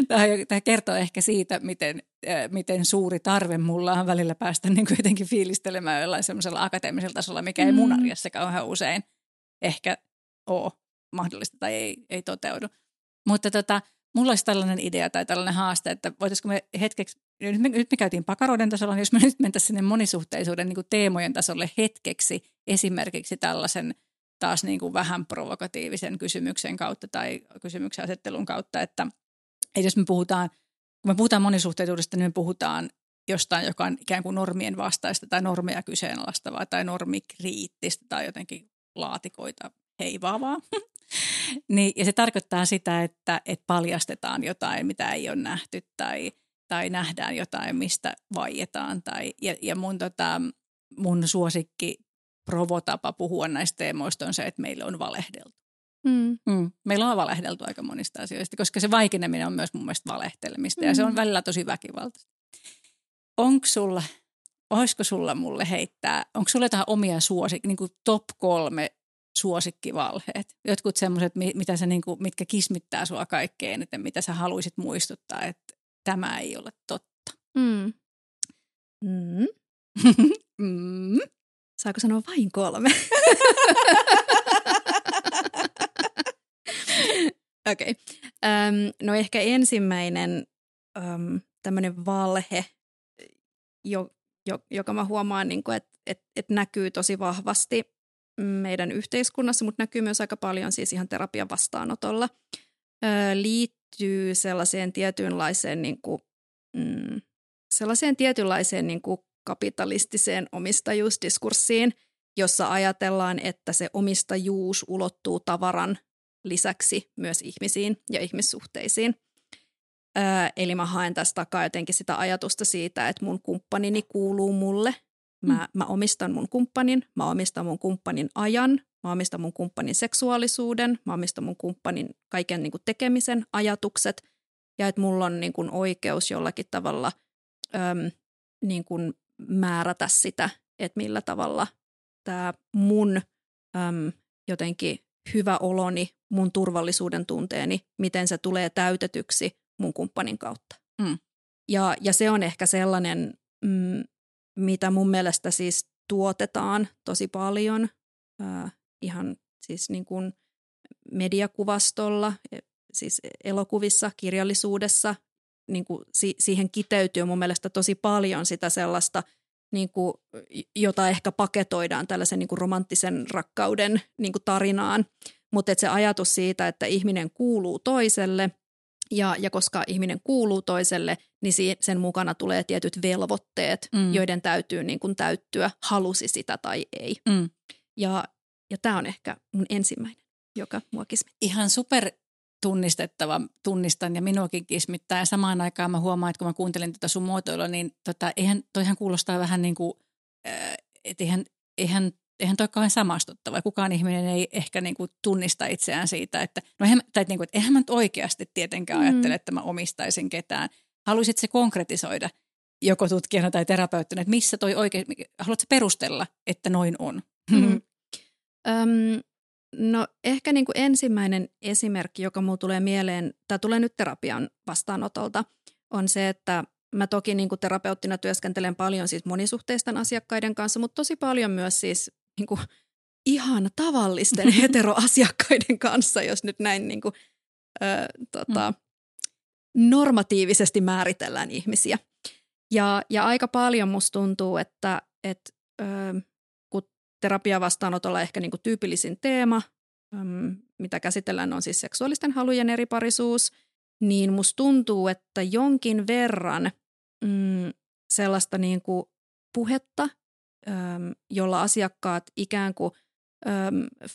Tämä kertoo ehkä siitä, miten, miten suuri tarve mulla on välillä päästä niin kuin jotenkin fiilistelemään jollain semmoisella akateemisella tasolla, mikä ei mun mm. arjessa kauhean usein ehkä ole mahdollista tai ei, ei toteudu. Mutta tota, mulla olisi tällainen idea tai tällainen haaste, että voitaisiko me hetkeksi, nyt me, nyt me käytiin pakaroiden tasolla, niin jos me nyt mentäisiin sinne monisuhteisuuden niin kuin teemojen tasolle hetkeksi esimerkiksi tällaisen taas niin kuin vähän provokatiivisen kysymyksen kautta tai kysymyksen asettelun kautta, että, että jos me puhutaan, kun me puhutaan monisuhteisuudesta, niin me puhutaan jostain, joka on ikään kuin normien vastaista tai normeja kyseenalaistavaa tai normikriittistä tai jotenkin laatikoita heivaavaa. niin, ja se tarkoittaa sitä, että, että paljastetaan jotain, mitä ei ole nähty tai, tai nähdään jotain, mistä vaietaan. Tai, ja, ja mun, tota, mun suosikki provotapa puhua näistä teemoista on se, että meillä on valehdeltu. Mm. Mm. Meillä on valehdeltu aika monista asioista, koska se vaikeneminen on myös mun mielestä valehtelemista mm. ja se on mm. välillä tosi väkivaltaista. Onko sulla, olisiko sulla mulle heittää, onko sulla jotain omia suosik, niin kuin top kolme suosikkivalheet? Jotkut semmoiset, mitä sä, niin kuin, mitkä kismittää sua kaikkein eniten, mitä sä haluaisit muistuttaa, että tämä ei ole totta. Mm. Mm. mm. Saako sanoa vain kolme? Okei. Okay. No ehkä ensimmäinen um, tämmöinen valhe, jo, joka mä huomaan, niin että et, et näkyy tosi vahvasti meidän yhteiskunnassa, mutta näkyy myös aika paljon siis ihan terapian vastaanotolla, liittyy sellaiseen tietynlaiseen, niin kuin, mm, sellaiseen tietynlaiseen niin kuin kapitalistiseen omistajuusdiskurssiin, jossa ajatellaan, että se omistajuus ulottuu tavaran lisäksi myös ihmisiin ja ihmissuhteisiin. Öö, eli mä haen tästä takaa jotenkin sitä ajatusta siitä, että mun kumppanini kuuluu mulle. Mä, mm. mä omistan mun kumppanin, mä omistan mun kumppanin ajan, mä omistan mun kumppanin seksuaalisuuden, mä omistan mun kumppanin kaiken niin kuin tekemisen ajatukset ja että mulla on niin kuin oikeus jollakin tavalla öm, niin kuin määrätä sitä, että millä tavalla tämä mun äm, jotenkin hyvä oloni, mun turvallisuuden tunteeni, miten se tulee täytetyksi mun kumppanin kautta. Mm. Ja, ja se on ehkä sellainen, mm, mitä mun mielestä siis tuotetaan tosi paljon äh, ihan siis niin kuin mediakuvastolla, e, siis elokuvissa, kirjallisuudessa, niin kuin si- siihen kiteytyy mun mielestä tosi paljon sitä sellaista, niin kuin, jota ehkä paketoidaan tällaisen niin kuin romanttisen rakkauden niin kuin tarinaan. Mutta se ajatus siitä, että ihminen kuuluu toiselle ja, ja koska ihminen kuuluu toiselle, niin si- sen mukana tulee tietyt velvoitteet, mm. joiden täytyy niin kuin täyttyä, halusi sitä tai ei. Mm. Ja, ja tämä on ehkä mun ensimmäinen, joka mua kismittää. Ihan super tunnistettava, tunnistan ja minuakin kismittää. Ja samaan aikaan mä huomaan, että kun mä kuuntelin tätä sun muotoilua, niin tota, eihän, toihan kuulostaa vähän niin kuin, äh, että eihän, eihän, eihän toi kauhean samastuttava. Kukaan ihminen ei ehkä niin kuin tunnista itseään siitä, että, no eihän, tai niin kuin, että eihän mä nyt oikeasti tietenkään mm. ajattele, että mä omistaisin ketään. Haluaisit se konkretisoida joko tutkijana tai terapeuttina, että missä toi oikein, haluatko perustella, että noin on? Mm. Öm, No ehkä niin kuin ensimmäinen esimerkki, joka mulle tulee mieleen, tämä tulee nyt terapian vastaanotolta, on se, että mä toki niin kuin terapeuttina työskentelen paljon siis monisuhteisten asiakkaiden kanssa, mutta tosi paljon myös siis niin kuin ihan tavallisten heteroasiakkaiden kanssa, jos nyt näin niin kuin, ö, tota, normatiivisesti määritellään ihmisiä. Ja, ja aika paljon musta tuntuu, että et, ö, terapiavastaanotolla ehkä niin kuin tyypillisin teema, mitä käsitellään, on siis seksuaalisten halujen eriparisuus, niin musta tuntuu, että jonkin verran mm, sellaista niin kuin puhetta, jolla asiakkaat ikään kuin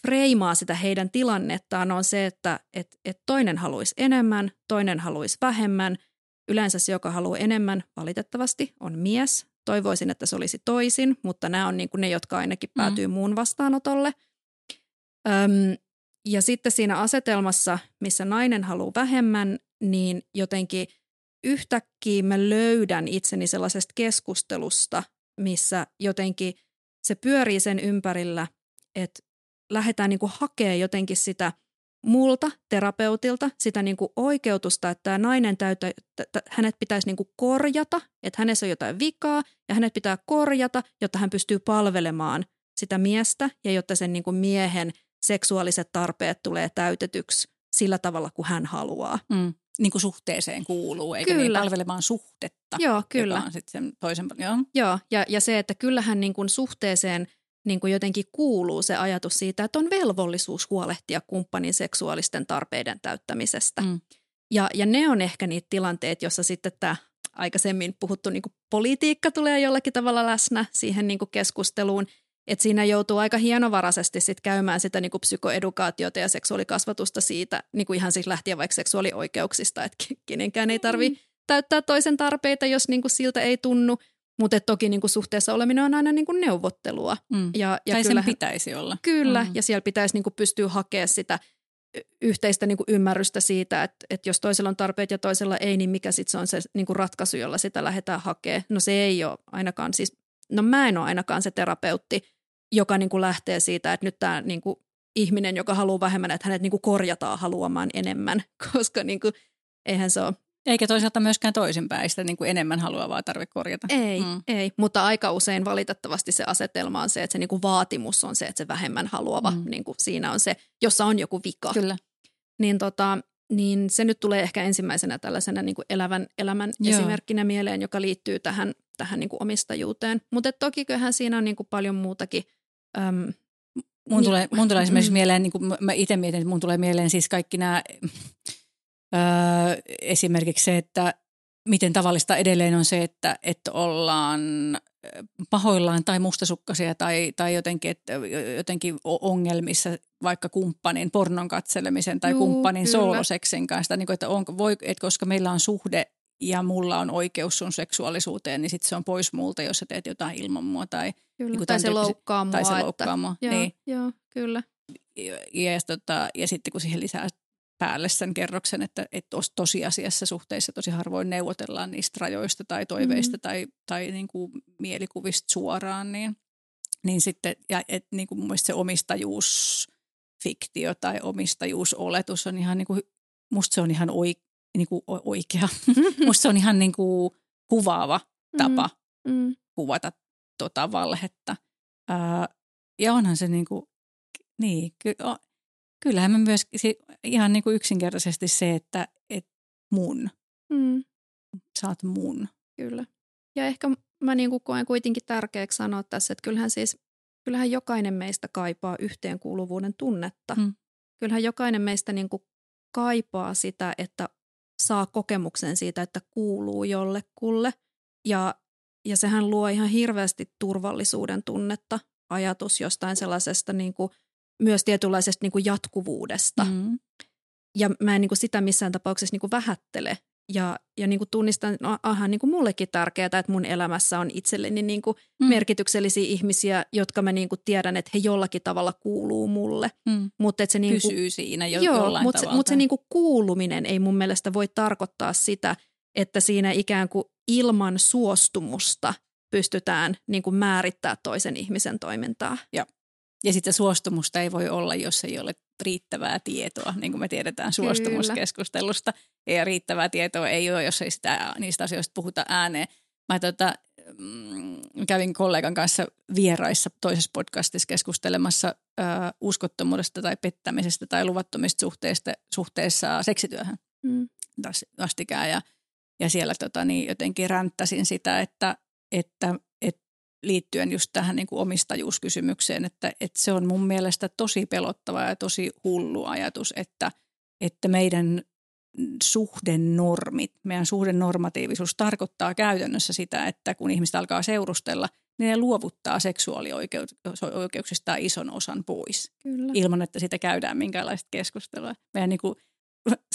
freimaa sitä heidän tilannettaan, on se, että et, et toinen haluaisi enemmän, toinen haluaisi vähemmän. Yleensä se, joka haluaa enemmän, valitettavasti on mies Toivoisin, että se olisi toisin, mutta nämä on niin kuin ne, jotka ainakin mm. päätyy mm. muun vastaanotolle. Öm, ja sitten siinä asetelmassa, missä nainen haluaa vähemmän, niin jotenkin yhtäkkiä mä löydän itseni sellaisesta keskustelusta, missä jotenkin se pyörii sen ympärillä, että lähdetään niin kuin hakemaan jotenkin sitä multa, terapeutilta, sitä niin kuin oikeutusta, että tämä nainen täytä, t- hänet pitäisi niin kuin korjata, että hänessä on jotain vikaa ja hänet pitää korjata, jotta hän pystyy palvelemaan sitä miestä ja jotta sen niin kuin miehen seksuaaliset tarpeet tulee täytetyksi sillä tavalla, kuin hän haluaa. Mm. Niin kuin suhteeseen kuuluu, eikä niin Kyllä. niin palvelemaan suhdetta. Joo, kyllä. Joka on sitten sen toisen, joo. Joo, ja, ja se, että kyllähän niin kuin suhteeseen niin kuin jotenkin kuuluu se ajatus siitä, että on velvollisuus huolehtia kumppanin seksuaalisten tarpeiden täyttämisestä. Mm. Ja, ja ne on ehkä niitä tilanteita, jossa sitten tämä aikaisemmin puhuttu niin kuin politiikka tulee jollakin tavalla läsnä siihen niin kuin keskusteluun. Että siinä joutuu aika hienovaraisesti sit käymään sitä niin kuin psykoedukaatiota ja seksuaalikasvatusta siitä, niin kuin ihan siis lähtien vaikka seksuaalioikeuksista, että kenenkään ei tarvitse täyttää toisen tarpeita, jos niin kuin siltä ei tunnu. Mutta toki niin kuin suhteessa oleminen on aina niin kuin neuvottelua. Mm. Ja, ja tai sen kyllähän- pitäisi olla. Kyllä, Mm. ja siellä pitäisi niin kuin pystyä hakemaan sitä yhteistä niin kuin ymmärrystä siitä, että, että jos toisella on tarpeet ja toisella ei, niin mikä sitten se on se niin kuin ratkaisu, jolla sitä lähdetään hakemaan. No se ei ole ainakaan siis, no mä en ole ainakaan se terapeutti, joka niin kuin lähtee siitä, että nyt tämä niin kuin ihminen, joka haluaa vähemmän, että hänet niin kuin korjataan haluamaan enemmän, koska niin kuin, eihän se ole Eikä toisaalta myöskään toisinpäin, sitä niin kuin enemmän haluavaa tarvitse korjata. Ei, Mm. ei, mutta aika usein valitettavasti se asetelma on se, että se niinku vaatimus on se, että se vähemmän haluava, Mm. mm. niinku siinä on se, jossa on joku vika. Kyllä. Niin, tota, niin se nyt tulee ehkä ensimmäisenä tällaisena niinku elävän elämän. Joo. esimerkkinä mieleen, joka liittyy tähän, tähän niinku omistajuuteen. Mutta toki kyllähän siinä on niinku paljon muutakin. Äm, Mun, Niin. tulee, mun tulee esimerkiksi Mm. mieleen, niin kuin mä itse mietin, että mun tulee mieleen siis kaikki nämä, öö, esimerkiksi se, että miten tavallista edelleen on se, että, että ollaan pahoillaan tai mustasukkaisia tai, tai jotenkin, että jotenkin ongelmissa vaikka kumppanin pornon katselemisen tai Juu, kumppanin kyllä. sooloseksin kanssa, niin kuin, että, onko, voi, että koska meillä on suhde ja mulla on oikeus sun seksuaalisuuteen, niin sitten se on pois multa, jos sä teet jotain ilman mua tai, kyllä. Niinku tai se loukkaa mua. tai se että- loukkaa mua. Joo, Niin. joo, kyllä. ja, ja, tota, ja sitten kun siihen lisää päälle sen kerroksen, että, että tos- tosiasiassa suhteissa tosi harvoin neuvotellaan niistä rajoista tai toiveista Mhm. tai, tai niin kuin mielikuvista suoraan, niin, niin sitten, ja et, niin kuin mun mielestä se omistajuusfiktio tai omistajuusoletus on ihan niin kuin, musta se on ihan oi, niin kuin oikea, musta se on ihan niin kuin kuvaava tapa Mm, kuvata tota valhetta. Ää, ja onhan se niin kuin, niin, ky, o, kyllähän me myös ihan niin kuin yksinkertaisesti se, että et mun, mm. sä oot mun. Kyllä. Ja ehkä mä niin kuin koen kuitenkin tärkeäksi sanoa tässä, että kyllähän siis, kyllähän jokainen meistä kaipaa yhteenkuuluvuuden tunnetta. Mm. Kyllähän jokainen meistä niin kuin kaipaa sitä, että saa kokemuksen siitä, että kuuluu jollekulle. Ja, ja sehän luo ihan hirveästi turvallisuuden tunnetta, ajatus jostain sellaisesta niin kuin, myös tietynlaisesta niin kuin jatkuvuudesta Mm. ja mä en niin kuin sitä missään tapauksessa niin kuin vähättele. Ja, ja niin kuin tunnistan, no, aha, niin kuin mullekin tärkeää, että mun elämässä on itselleni niin kuin Mm. merkityksellisiä ihmisiä, jotka mä niin kuin tiedän, että he jollakin tavalla kuuluu mulle. Mm. Mutta että se niin kuin, Pysyy siinä jo, joo, jollain mutta tavalla. mut se niin kuin kuuluminen ei mun mielestä voi tarkoittaa sitä, että siinä ikään kuin ilman suostumusta pystytään niin kuin määrittää toisen ihmisen toimintaa. Ja sitten suostumusta ei voi olla, jos ei ole riittävää tietoa, niin kuin me tiedetään suostumuskeskustelusta. Ja riittävää tietoa ei ole, jos ei sitä, niistä asioista puhuta ääneen. Mä tota, mm, kävin kollegan kanssa vieraissa toisessa podcastissa keskustelemassa ö, uskottomuudesta tai pettämisestä tai luvattomista suhteista, suhteessa seksityöhön Mm. taas vastikään. Ja, ja siellä tota, niin jotenkin ränttäsin sitä, että, että liittyen just tähän niin kuin omistajuuskysymykseen, että, että se on mun mielestä tosi pelottava ja tosi hullu ajatus, että, että meidän suhdenormit, meidän suhdenormatiivisuus tarkoittaa käytännössä sitä, että kun ihmiset alkaa seurustella, niin ne luovuttaa seksuaalioikeuksista ison osan pois Kyllä. ilman, että siitä käydään minkäänlaista keskustelua. Meidän niin kuin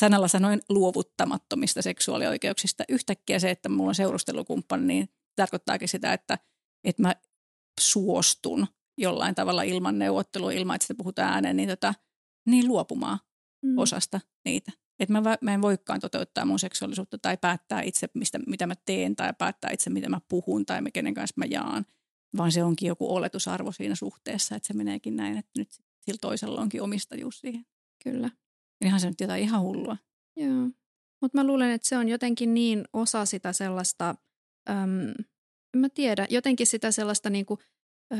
sanalla sanoen luovuttamattomista seksuaalioikeuksista. Yhtäkkiä se, että mulla on seurustelukumppani, niin tarkoittaakin sitä, että, että mä suostun jollain tavalla ilman neuvottelua, ilman että sitä puhutaan ääneen, niin, tota, niin luopumaan Mm. osasta niitä. Että mä, mä en voikaan toteuttaa mun seksuaalisuutta tai päättää itse, mistä, mitä mä teen tai päättää itse, mitä mä puhun tai kenen kanssa mä jaan, vaan se onkin joku oletusarvo siinä suhteessa, että se meneekin näin, että nyt sillä toisella onkin omistajuus siihen. Kyllä. Ihan se nyt jotain ihan hullua. Joo. Mutta mä luulen, että se on jotenkin niin osa sitä sellaista, äm, en mä tiedä, jotenkin sitä sellaista niinku, ö,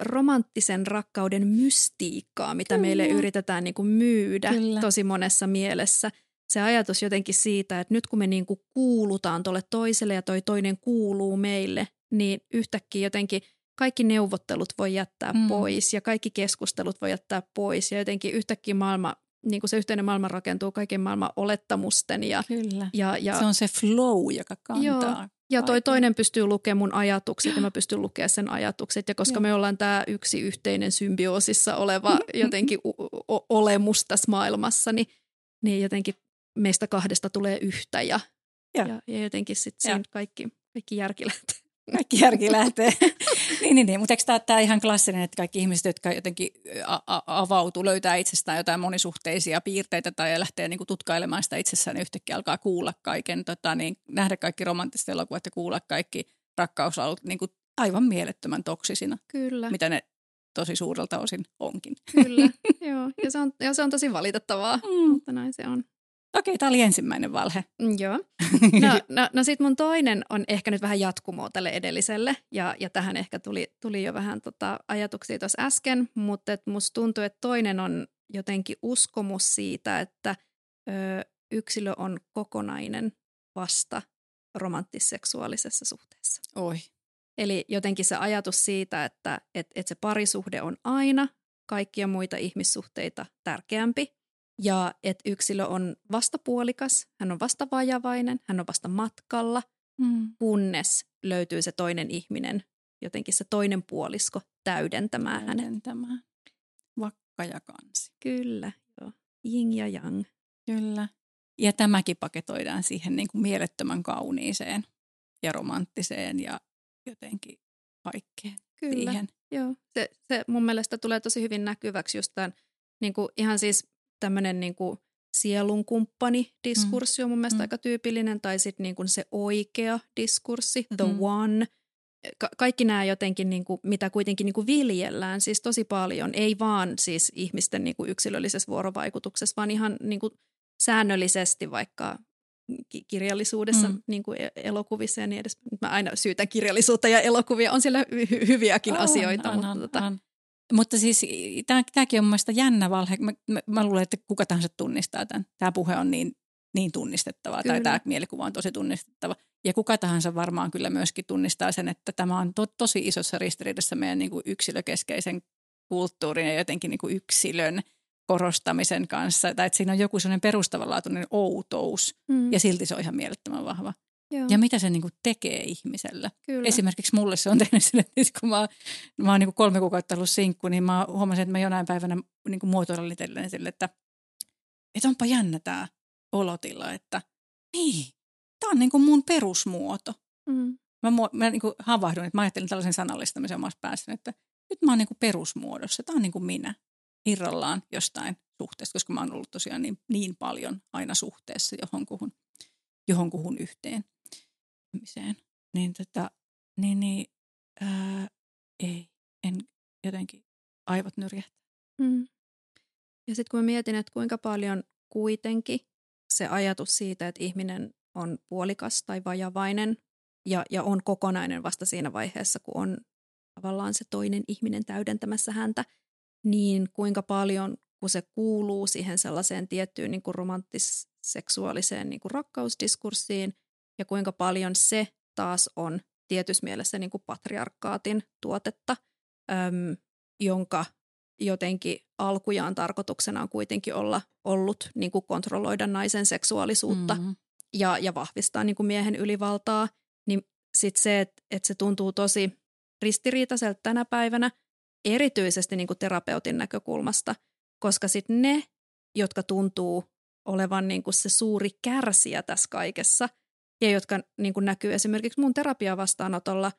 romanttisen rakkauden mystiikkaa, mitä Kyllä. meille yritetään niinku myydä Kyllä. tosi monessa mielessä. Se ajatus jotenkin siitä, että nyt kun me niinku kuulutaan tuolle toiselle ja toi toinen kuuluu meille, niin yhtäkkiä jotenkin kaikki neuvottelut voi jättää mm. pois ja kaikki keskustelut voi jättää pois ja jotenkin yhtäkkiä maailma niin kuin se yhteinen maailma rakentuu kaiken maailman olettamusten. Ja, Kyllä. Ja, ja, se on se flow, joka kantaa. Joo. Ja toi toinen pystyy lukemaan mun ajatukset ja mä pystyn lukemaan sen ajatukset. Ja koska Joo. me ollaan tämä yksi yhteinen symbioosissa oleva jotenkin o- olemus tässä maailmassa, niin, niin jotenkin meistä kahdesta tulee yhtä ja, ja. ja jotenkin sitten siinä kaikki, kaikki järki lähtee. Kaikki järki lähtee. niin, niin, niin. mutta eikö tämä ihan klassinen, että kaikki ihmiset, jotka jotenkin a- avautuu, löytää itsestään jotain monisuhteisia piirteitä tai lähtee niin kuin tutkailemaan sitä itsessään, niin yhtäkkiä alkaa kuulla kaiken, tota, niin nähdä kaikki romanttiset elokuvat ja kuulla kaikki rakkausalut niin kuin aivan mielettömän toksisina. Kyllä. Mitä ne tosi suurelta osin onkin. Kyllä, joo. Ja se on, ja se on tosi valitettavaa, mm. mutta näin se on. Okei, tämä oli ensimmäinen valhe. Mm, joo. No, no, no sitten mun toinen on ehkä nyt vähän jatkumoa tälle edelliselle, ja, ja tähän ehkä tuli, tuli jo vähän tota ajatuksia tuossa äsken, mutta et musta tuntuu, että toinen on jotenkin uskomus siitä, että ö, yksilö on kokonainen vasta romanttisseksuaalisessa suhteessa. Oi. Eli jotenkin se ajatus siitä, että et, et se parisuhde on aina kaikkia muita ihmissuhteita tärkeämpi ja että yksilö on vastapuolikas, hän on vasta vajavainen, hän on vasta matkalla, mm. kunnes löytyy se toinen ihminen, jotenkin se toinen puolisko täydentämään, täydentämään. hänet. Vakka ja kansi. Kyllä, joo. Jing ja yang. Kyllä. Ja tämäkin paketoidaan siihen niin kuin mielettömän kauniiseen ja romanttiseen ja jotenkin kaikkeen Kyllä, siihen. joo. Se, se mun mielestä tulee tosi hyvin näkyväksi just tämän, niin kuin ihan siis tämmöinen niin kuin sielun kumppani diskurssi on mun mielestä mm. aika tyypillinen, tai sitten niin kuin se oikea diskurssi, the mm. one. Ka- kaikki nämä jotenkin, niin kuin, mitä kuitenkin niin kuin viljellään siis tosi paljon, ei vaan siis ihmisten niin kuin yksilöllisessä vuorovaikutuksessa, vaan ihan niin kuin säännöllisesti vaikka kirjallisuudessa, mm. niin kuin e-, elokuvissa ja niin edes. Mä aina syytän kirjallisuutta ja elokuvia, on siellä hy- hyviäkin on, asioita. On, mutta on, tota, on. Mutta siis tämäkin on mielestäni jännä valhe. Mä, mä, mä luulen, että kuka tahansa tunnistaa tämän. Tämä puhe on niin, niin tunnistettava kyllä. tai tämä mielikuva on tosi tunnistettava. Ja kuka tahansa varmaan kyllä myöskin tunnistaa sen, että tämä on to, tosi isossa ristiriidassa meidän niin kuin yksilökeskeisen kulttuurin ja jotenkin niin kuin yksilön korostamisen kanssa. Tai että siinä on joku sellainen perustavanlaatuinen outous mm. ja silti se on ihan mielettömän vahva. Joo. Ja mitä se niin kuin tekee ihmisellä. Kyllä. Esimerkiksi mulle se on tehnyt sille, että kun mä, mä oon niin kuin kolme kuukautta ollut sinkku, niin mä huomasin, että mä jonain päivänä niin kuin muotoilin itselleen sille, että, että onpa jännä tämä olotila, että niin, tämä on niin kuin mun perusmuoto. Mm. Mä, mä niin kuin havahduin, että mä ajattelin tällaisen sanallistamisen omassa päässäni, että nyt mä oon niin kuin perusmuodossa, tämä on niin kuin minä irrallaan jostain suhteesta, koska mä oon ollut tosiaan niin, niin paljon aina suhteessa johonkuhun, johonkuhun yhteen ihmiseen, niin, tota, niin, niin ää, ei, en jotenkin aivot nyrjähtää. Mm. Ja sitten kun mä mietin, että kuinka paljon kuitenkin se ajatus siitä, että ihminen on puolikas tai vajavainen ja, ja on kokonainen vasta siinä vaiheessa, kun on tavallaan se toinen ihminen täydentämässä häntä, niin kuinka paljon, kun se kuuluu siihen sellaiseen tiettyyn niin kuin romanttis-seksuaaliseen niin kuin rakkausdiskurssiin, ja kuinka paljon se taas on tietyssä mielessä niin kuin patriarkaatin tuotetta, äm, jonka jotenkin alkujaan tarkoituksena on kuitenkin olla ollut niin kuin kontrolloida naisen seksuaalisuutta mm-hmm. ja, ja vahvistaa niin kuin miehen ylivaltaa, niin sitten se, että, että se tuntuu tosi ristiriitaiselta tänä päivänä, erityisesti niin kuin terapeutin näkökulmasta, koska sitten ne, jotka tuntuu olevan niin kuin se suuri kärsijä tässä kaikessa – ja jotka niin kuin näkyy esimerkiksi mun terapiavastaanotolla,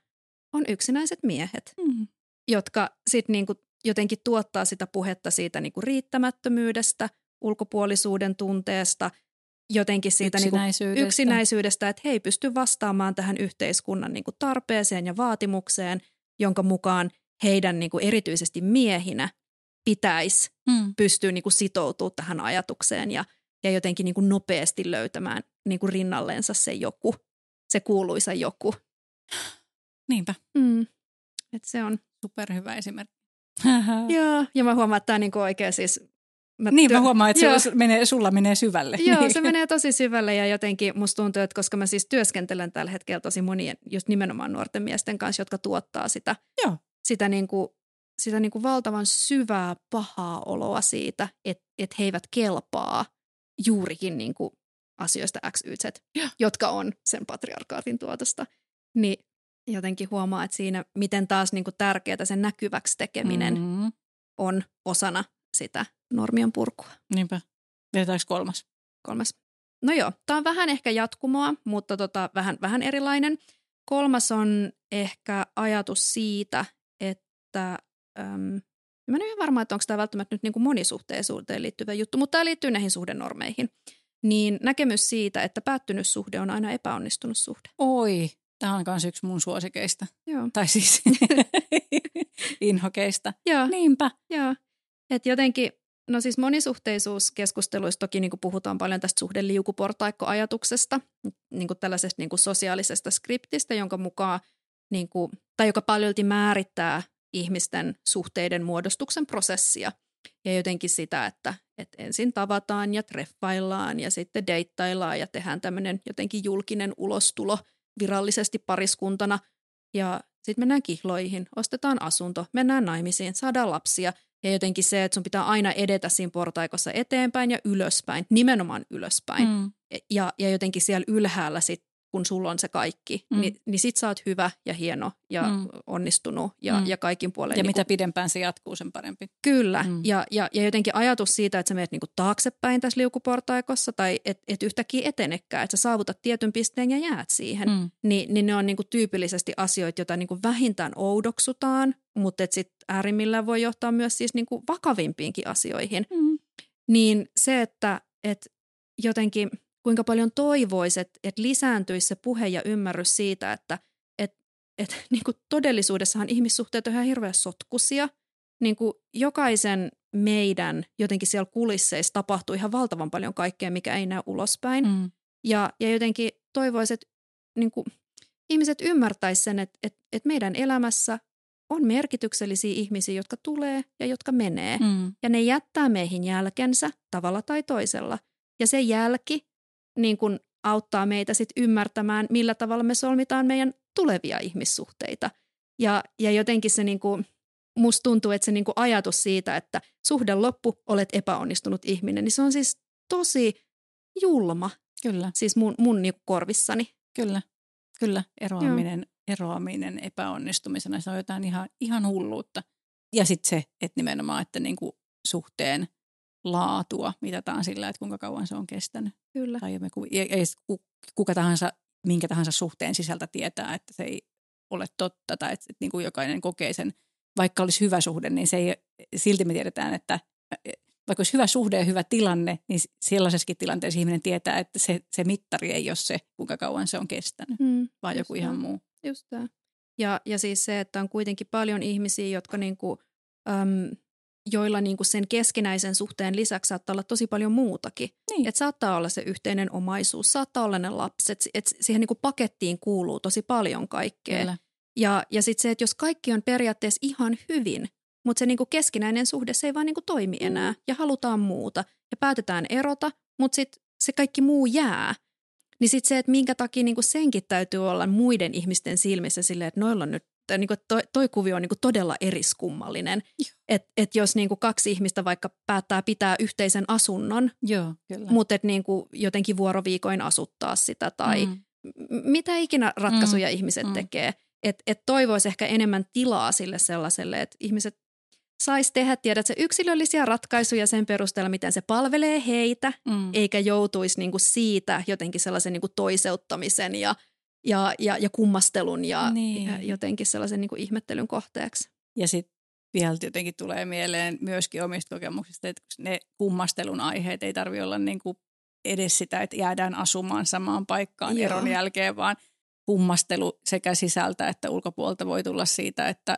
on yksinäiset miehet, mm. jotka sitten niin jotenkin tuottaa sitä puhetta siitä niin kuin riittämättömyydestä, ulkopuolisuuden tunteesta, jotenkin siitä yksinäisyydestä, niin kuin yksinäisyydestä että he ei pysty vastaamaan tähän yhteiskunnan niin kuin tarpeeseen ja vaatimukseen, jonka mukaan heidän niin kuin erityisesti miehinä pitäisi Mm. pystyä niin kuin sitoutumaan tähän ajatukseen ja, ja jotenkin niin kuin nopeasti löytämään niin kuin rinnalleensa se joku, se kuuluisa joku. Niinpä, Mm. Et se on. superhyvä esimerkki. Joo, ja mä huomaan, että tämä on niin oikein siis... Mä Niin, työ- mä huomaan, että Joo. sulla menee, sulla menee syvälle. Joo, niin. se menee tosi syvälle ja jotenkin musta tuntuu, että koska mä siis työskentelen tällä hetkellä tosi monien, just nimenomaan nuorten miesten kanssa, jotka tuottaa sitä, Joo. sitä, niin kuin, sitä niin kuin valtavan syvää pahaa oloa siitä, että, että he eivät kelpaa juurikin niin kuin asioista X, Y, Z, jotka on sen patriarkaatin tuotosta. Niin jotenkin huomaa, että siinä miten taas niin kuin tärkeää sen näkyväksi tekeminen mm. Mm, on osana sitä normien purkua. niinpä. Vedetäänkö kolmas? Kolmas. No joo, tämä on vähän ehkä jatkumoa, mutta tota, vähän, vähän erilainen. Kolmas on ehkä ajatus siitä, että äm, mä en ole ihan varma, että onko tämä välttämättä nyt niin kuin monisuhteisuuteen liittyvä juttu, mutta tämä liittyy näihin suhdenormeihin. Niin näkemys siitä, että päättynyt suhde on aina epäonnistunut suhde. Oi, tämä on myös yksi mun suosikeista. Joo. Tai siis inhokeista. Joo, Niinpä. joo. Et jotenkin, no siis monisuhteisuuskeskusteluissa toki niin kuin puhutaan paljon tästä suhdeliukuportaikkoajatuksesta, niin kuin tällaisesta niin kuin sosiaalisesta skriptistä, jonka mukaan, niin kuin, tai joka paljolti määrittää ihmisten suhteiden muodostuksen prosessia. Ja jotenkin sitä, että, että ensin tavataan ja treffaillaan ja sitten deittaillaan ja tehdään tämmöinen jotenkin julkinen ulostulo virallisesti pariskuntana. Ja sitten mennään kihloihin, ostetaan asunto, mennään naimisiin, saadaan lapsia. Ja jotenkin se, että sun pitää aina edetä siinä portaikossa eteenpäin ja ylöspäin, nimenomaan ylöspäin. Mm. Ja, ja jotenkin siellä ylhäällä sit, kun sulla on se kaikki, Mm. niin, niin sit sä oot hyvä ja hieno ja Mm. onnistunut ja, Mm. ja kaikin puolen. Ja niin mitä pidempään se jatkuu, sen parempi. Kyllä, Mm. ja, ja, ja jotenkin ajatus siitä, että sä menet niinku taaksepäin tässä liukuportaikossa tai et, et yhtäkkiä etenekään, että sä saavutat tietyn pisteen ja jäät siihen, mm. Mm. niin, niin ne on niinku tyypillisesti asioita, joita niinku vähintään oudoksutaan, mutta sitten äärimmillään voi johtaa myös siis niinku vakavimpiinkin asioihin. Mm. Niin se, että et jotenkin kuinka paljon toivoisi, että et lisääntyisi se puhe ja ymmärrys siitä, että et, et, niinku todellisuudessahan ihmissuhteet on ihan hirveän sotkusia – niin kuin jokaisen meidän jotenkin siellä kulisseissa tapahtuu ihan valtavan paljon kaikkea, mikä ei näy ulospäin. Mm. Ja, ja jotenkin toivoisin, että niin kuin, ihmiset ymmärtäisivät sen, että, että, että meidän elämässä on merkityksellisiä ihmisiä, jotka tulee ja jotka menee. Mm. Ja ne jättää meihin jälkensä tavalla tai toisella. Ja se jälki niin kuin auttaa meitä sit ymmärtämään, millä tavalla me solmitaan meidän tulevia ihmissuhteita. Ja, ja jotenkin se niin kuin, musta tuntuu, että se niin kuin ajatus siitä, että suhde loppu, olet epäonnistunut ihminen, niin se on siis tosi julma, Kyllä, siis mun, mun niin kuin korvissani. kyllä, kyllä. Eroaminen, eroaminen epäonnistumisena, se on jotain ihan, ihan hulluutta. Ja sitten se, että nimenomaan, että niinku suhteen laatua mitataan sillä, että kuinka kauan se on kestänyt. Kyllä. Tai me, sit ku- kuka tahansa, minkä tahansa suhteen sisältä tietää, että se ei ole totta tai että, että niin kuin jokainen kokee sen, vaikka olisi hyvä suhde, niin se ei, silti me tiedetään, että vaikka olisi hyvä suhde ja hyvä tilanne, niin sellaisessakin tilanteessa ihminen tietää, että se, se mittari ei ole se, kuinka kauan se on kestänyt, Mm, vaan joku ihan näin. muu. Just tämä. Ja, ja siis se, että on kuitenkin paljon ihmisiä, jotka niinku, äm, joilla niinku sen keskinäisen suhteen lisäksi saattaa olla tosi paljon muutakin. Niin. Et saattaa olla se yhteinen omaisuus, saattaa olla ne lapset, et siihen niinku pakettiin kuuluu tosi paljon kaikkea. Kyllä. Ja, ja sitten se, että jos kaikki on periaatteessa ihan hyvin, mutta se niinku keskinäinen suhde, se ei vaan niinku toimi enää ja halutaan muuta ja päätetään erota, mutta sitten se kaikki muu jää. Niin sitten se, että minkä takia niinku senkin täytyy olla muiden ihmisten silmissä silleen, että noilla on nyt, tai niinku toi, toi kuvio on niinku todella eriskummallinen. Että et jos niinku kaksi ihmistä vaikka päättää pitää yhteisen asunnon, Joo, kyllä. mutta et niinku jotenkin vuoroviikoin asuttaa sitä tai Mm. mitä ikinä ratkaisuja Mm, ihmiset mm. tekee. Että et toivoisi ehkä enemmän tilaa sille sellaiselle, että ihmiset sais tehdä, tiedät se yksilöllisiä ratkaisuja sen perusteella, miten se palvelee heitä, Mm. eikä joutuisi niinku siitä jotenkin sellaisen niinku toiseuttamisen ja, ja, ja, ja kummastelun ja, Niin. ja jotenkin sellaisen niinku ihmettelyn kohteeksi. Ja sitten vielä jotenkin tulee mieleen myöskin omista kokemuksista, että ne kummastelun aiheet ei tarvitse olla niin kuin edes sitä, että jäädään asumaan samaan paikkaan Joo. eron jälkeen, vaan kummastelu sekä sisältä että ulkopuolta voi tulla siitä, että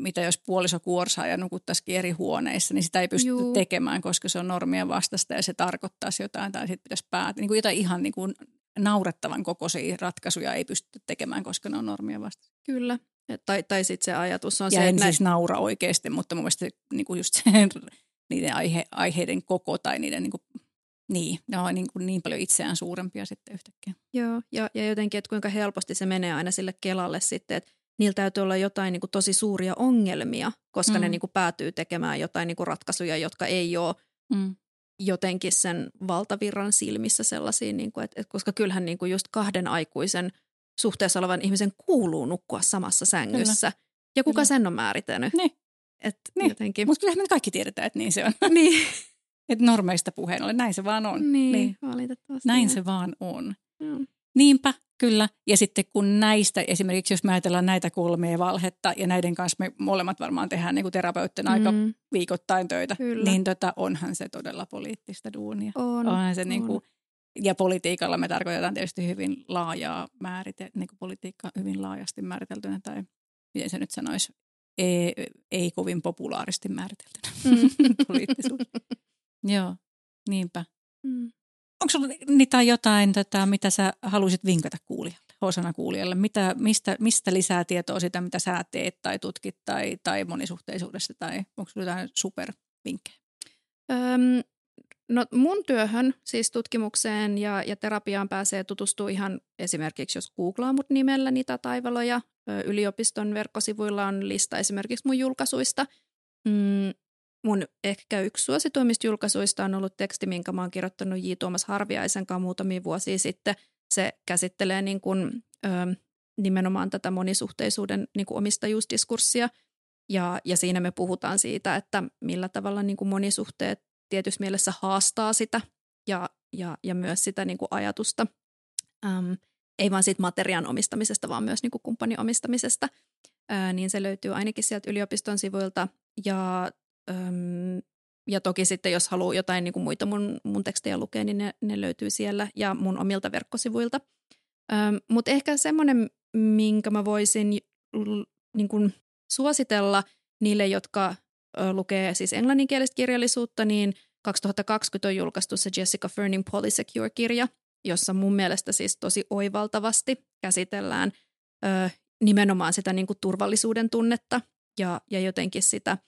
mitä jos puoliso kuorsaa ja nukuttaisikin eri huoneissa, niin sitä ei pysty Juu. tekemään, koska se on normien vastasta ja se tarkoittaisi jotain tai sitten pitäisi päätä. Niin kuin jotain ihan niin kuin naurettavan kokoisia ratkaisuja ei pysty tekemään, koska ne on normien vastasta. Kyllä. Tai tai sitten se ajatus on Ja se, en että siis naura oikeasti, mutta mun mielestä niin kuin just se, niiden aihe, aiheiden koko tai niiden niin kuin, niin, ne on niin, kuin niin paljon itseään suurempia sitten yhtäkkiä. Joo, ja, ja jotenkin, että kuinka helposti se menee aina sille Kelalle sitten, että niillä täytyy olla jotain niin kuin tosi suuria ongelmia, koska mm. ne niin kuin päätyy tekemään jotain niin kuin ratkaisuja, jotka ei ole Mm. Jotenkin sen valtavirran silmissä sellaisia, niin kuin, että, että koska kyllähän niin kuin just kahden aikuisen suhteessa olevan ihmisen kuuluu nukkua samassa sängyssä. Kyllä. Ja kuka Kyllä. sen on määritellyt? Niin. Että Niin. jotenkin. Mutta kyllähän me kaikki tiedetään, että niin se on. niin, Että normeista puheen ollen, näin se vaan on. niin, niin. valitettavasti. Näin se vaan on. Joo. Niinpä, kyllä. Ja sitten kun näistä, esimerkiksi jos me ajatellaan näitä kolmea valhetta, ja näiden kanssa me molemmat varmaan tehdään niin terapeuttina aika Mm, viikoittain töitä, Kyllä. niin tota, onhan se todella poliittista duunia. on, Onhan se niin on. kuin, ja politiikalla me tarkoitetaan tietysti hyvin laajaa määrite, niin kuin politiikka hyvin laajasti määriteltynä, tai miten se nyt sanoisi, ei, ei kovin populaaristi määriteltynä Mm. poliittisuus. Joo, niinpä. Mm. Onko sinulla niitä jotain, tota, mitä sä haluaisit vinkata kuulijalle, osana kuulijalle? Mitä, mistä, mistä lisää tietoa sitä, mitä sä teet tai tutkit tai, tai monisuhteisuudesta? Tai onko sinulla jotain supervinkkejä? Öm, no mun työhön, siis tutkimukseen ja, ja terapiaan pääsee tutustua ihan esimerkiksi, jos googlaa mut nimellä Nita Taivaloja. Yliopiston verkkosivuilla on lista esimerkiksi mun julkaisuista. Mm, mun ehkä yksi suosituimmista julkaisuista on ollut teksti, minkä mä oon kirjoittanut J. Tuomas Harviaisen kanssa muutamia vuosia sitten. Se käsittelee niin kuin, ö, nimenomaan tätä monisuhteisuuden niin omistajuusdiskurssia. Ja, ja siinä me puhutaan siitä, että millä tavalla niin monisuhteet tietyssä mielessä haastaa sitä ja, ja, ja myös sitä niin ajatusta, äm, ei vain siitä materiaan omistamisesta, vaan myös niin kumppanin omistamisesta. Ää, niin se löytyy ainakin sieltä yliopiston sivuilta. Ja, äm, ja toki sitten, jos haluaa jotain niin kuin muita mun, mun tekstejä lukea, niin ne, ne löytyy siellä ja mun omilta verkkosivuilta. Mutta ehkä semmoinen, minkä mä voisin niin kuin suositella niille, jotka ö, lukee siis englanninkielistä kirjallisuutta, niin 2020 on julkaistu se Jessica Fernin Polysecure-kirja, jossa mun mielestä siis tosi oivaltavasti käsitellään ö, nimenomaan sitä niin kuin turvallisuuden tunnetta ja, ja jotenkin sitä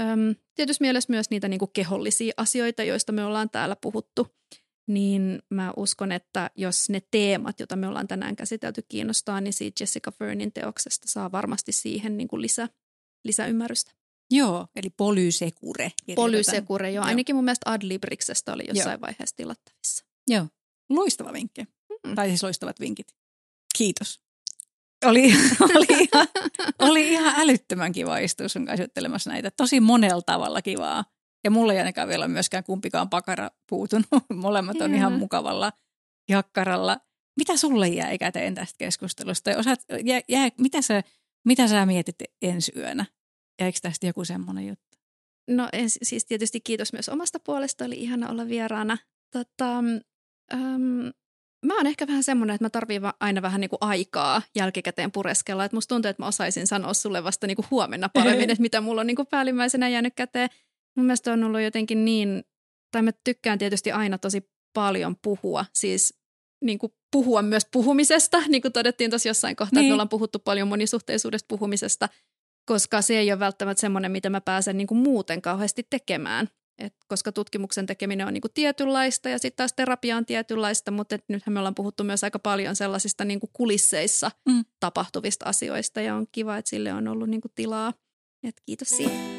Öm, tietysti mielessä myös niitä niin kuin kehollisia asioita, joista me ollaan täällä puhuttu, niin mä uskon, että jos ne teemat, joita me ollaan tänään käsitelty, kiinnostaa, niin siitä Jessica Fernin teoksesta saa varmasti siihen niin kuin lisä, lisäymmärrystä. Joo, eli polysecure. kirjoitetaan. Polysecure, joo. Joo. Ainakin mun mielestä Adlibriksestä oli jossain vaiheessa tilattavissa. Joo, loistava vinkki. Mm. Tai siis loistavat vinkit. Kiitos. Oli, oli, ihan, oli ihan älyttömän kiva istua sun kanssa juttelemassa näitä. Tosi monella tavalla kivaa. Ja mulla ei ainakaan vielä myöskään kumpikaan pakara puutunut. Molemmat on ihan Joo. mukavalla jakkaralla. Mitä sulle jäi käteen tästä keskustelusta? Osaat, jää, jää, mitä, sä, mitä sä mietit ensi yönä? Jäikö tästä joku semmoinen juttu? No siis tietysti kiitos myös omasta puolesta, oli ihana olla vieraana. Tota, äm, mä oon ehkä vähän semmoinen, että mä tarviin aina vähän niinku aikaa jälkikäteen pureskella. Että musta tuntuu, että mä osaisin sanoa sulle vasta niinku huomenna paremmin, että mitä mulla on niinku päällimmäisenä jäänyt käteen. Mun mielestä on ollut jotenkin niin, tai mä tykkään tietysti aina tosi paljon puhua, siis niin kuin puhua myös puhumisesta, niin kuin todettiin tuossa jossain kohtaa, niin. Niin. että me ollaan puhuttu paljon monisuhteisuudesta puhumisesta, koska se ei ole välttämättä semmoinen, mitä mä pääsen niin kuin muuten kauheasti tekemään. Et koska tutkimuksen tekeminen on niin kuin tietynlaista ja sitten taas terapia on tietynlaista, mutta et nythän me ollaan puhuttu myös aika paljon sellaisista niin kuin kulisseissa Mm. tapahtuvista asioista ja on kiva, että sille on ollut niin kuin tilaa. Et kiitos siitä.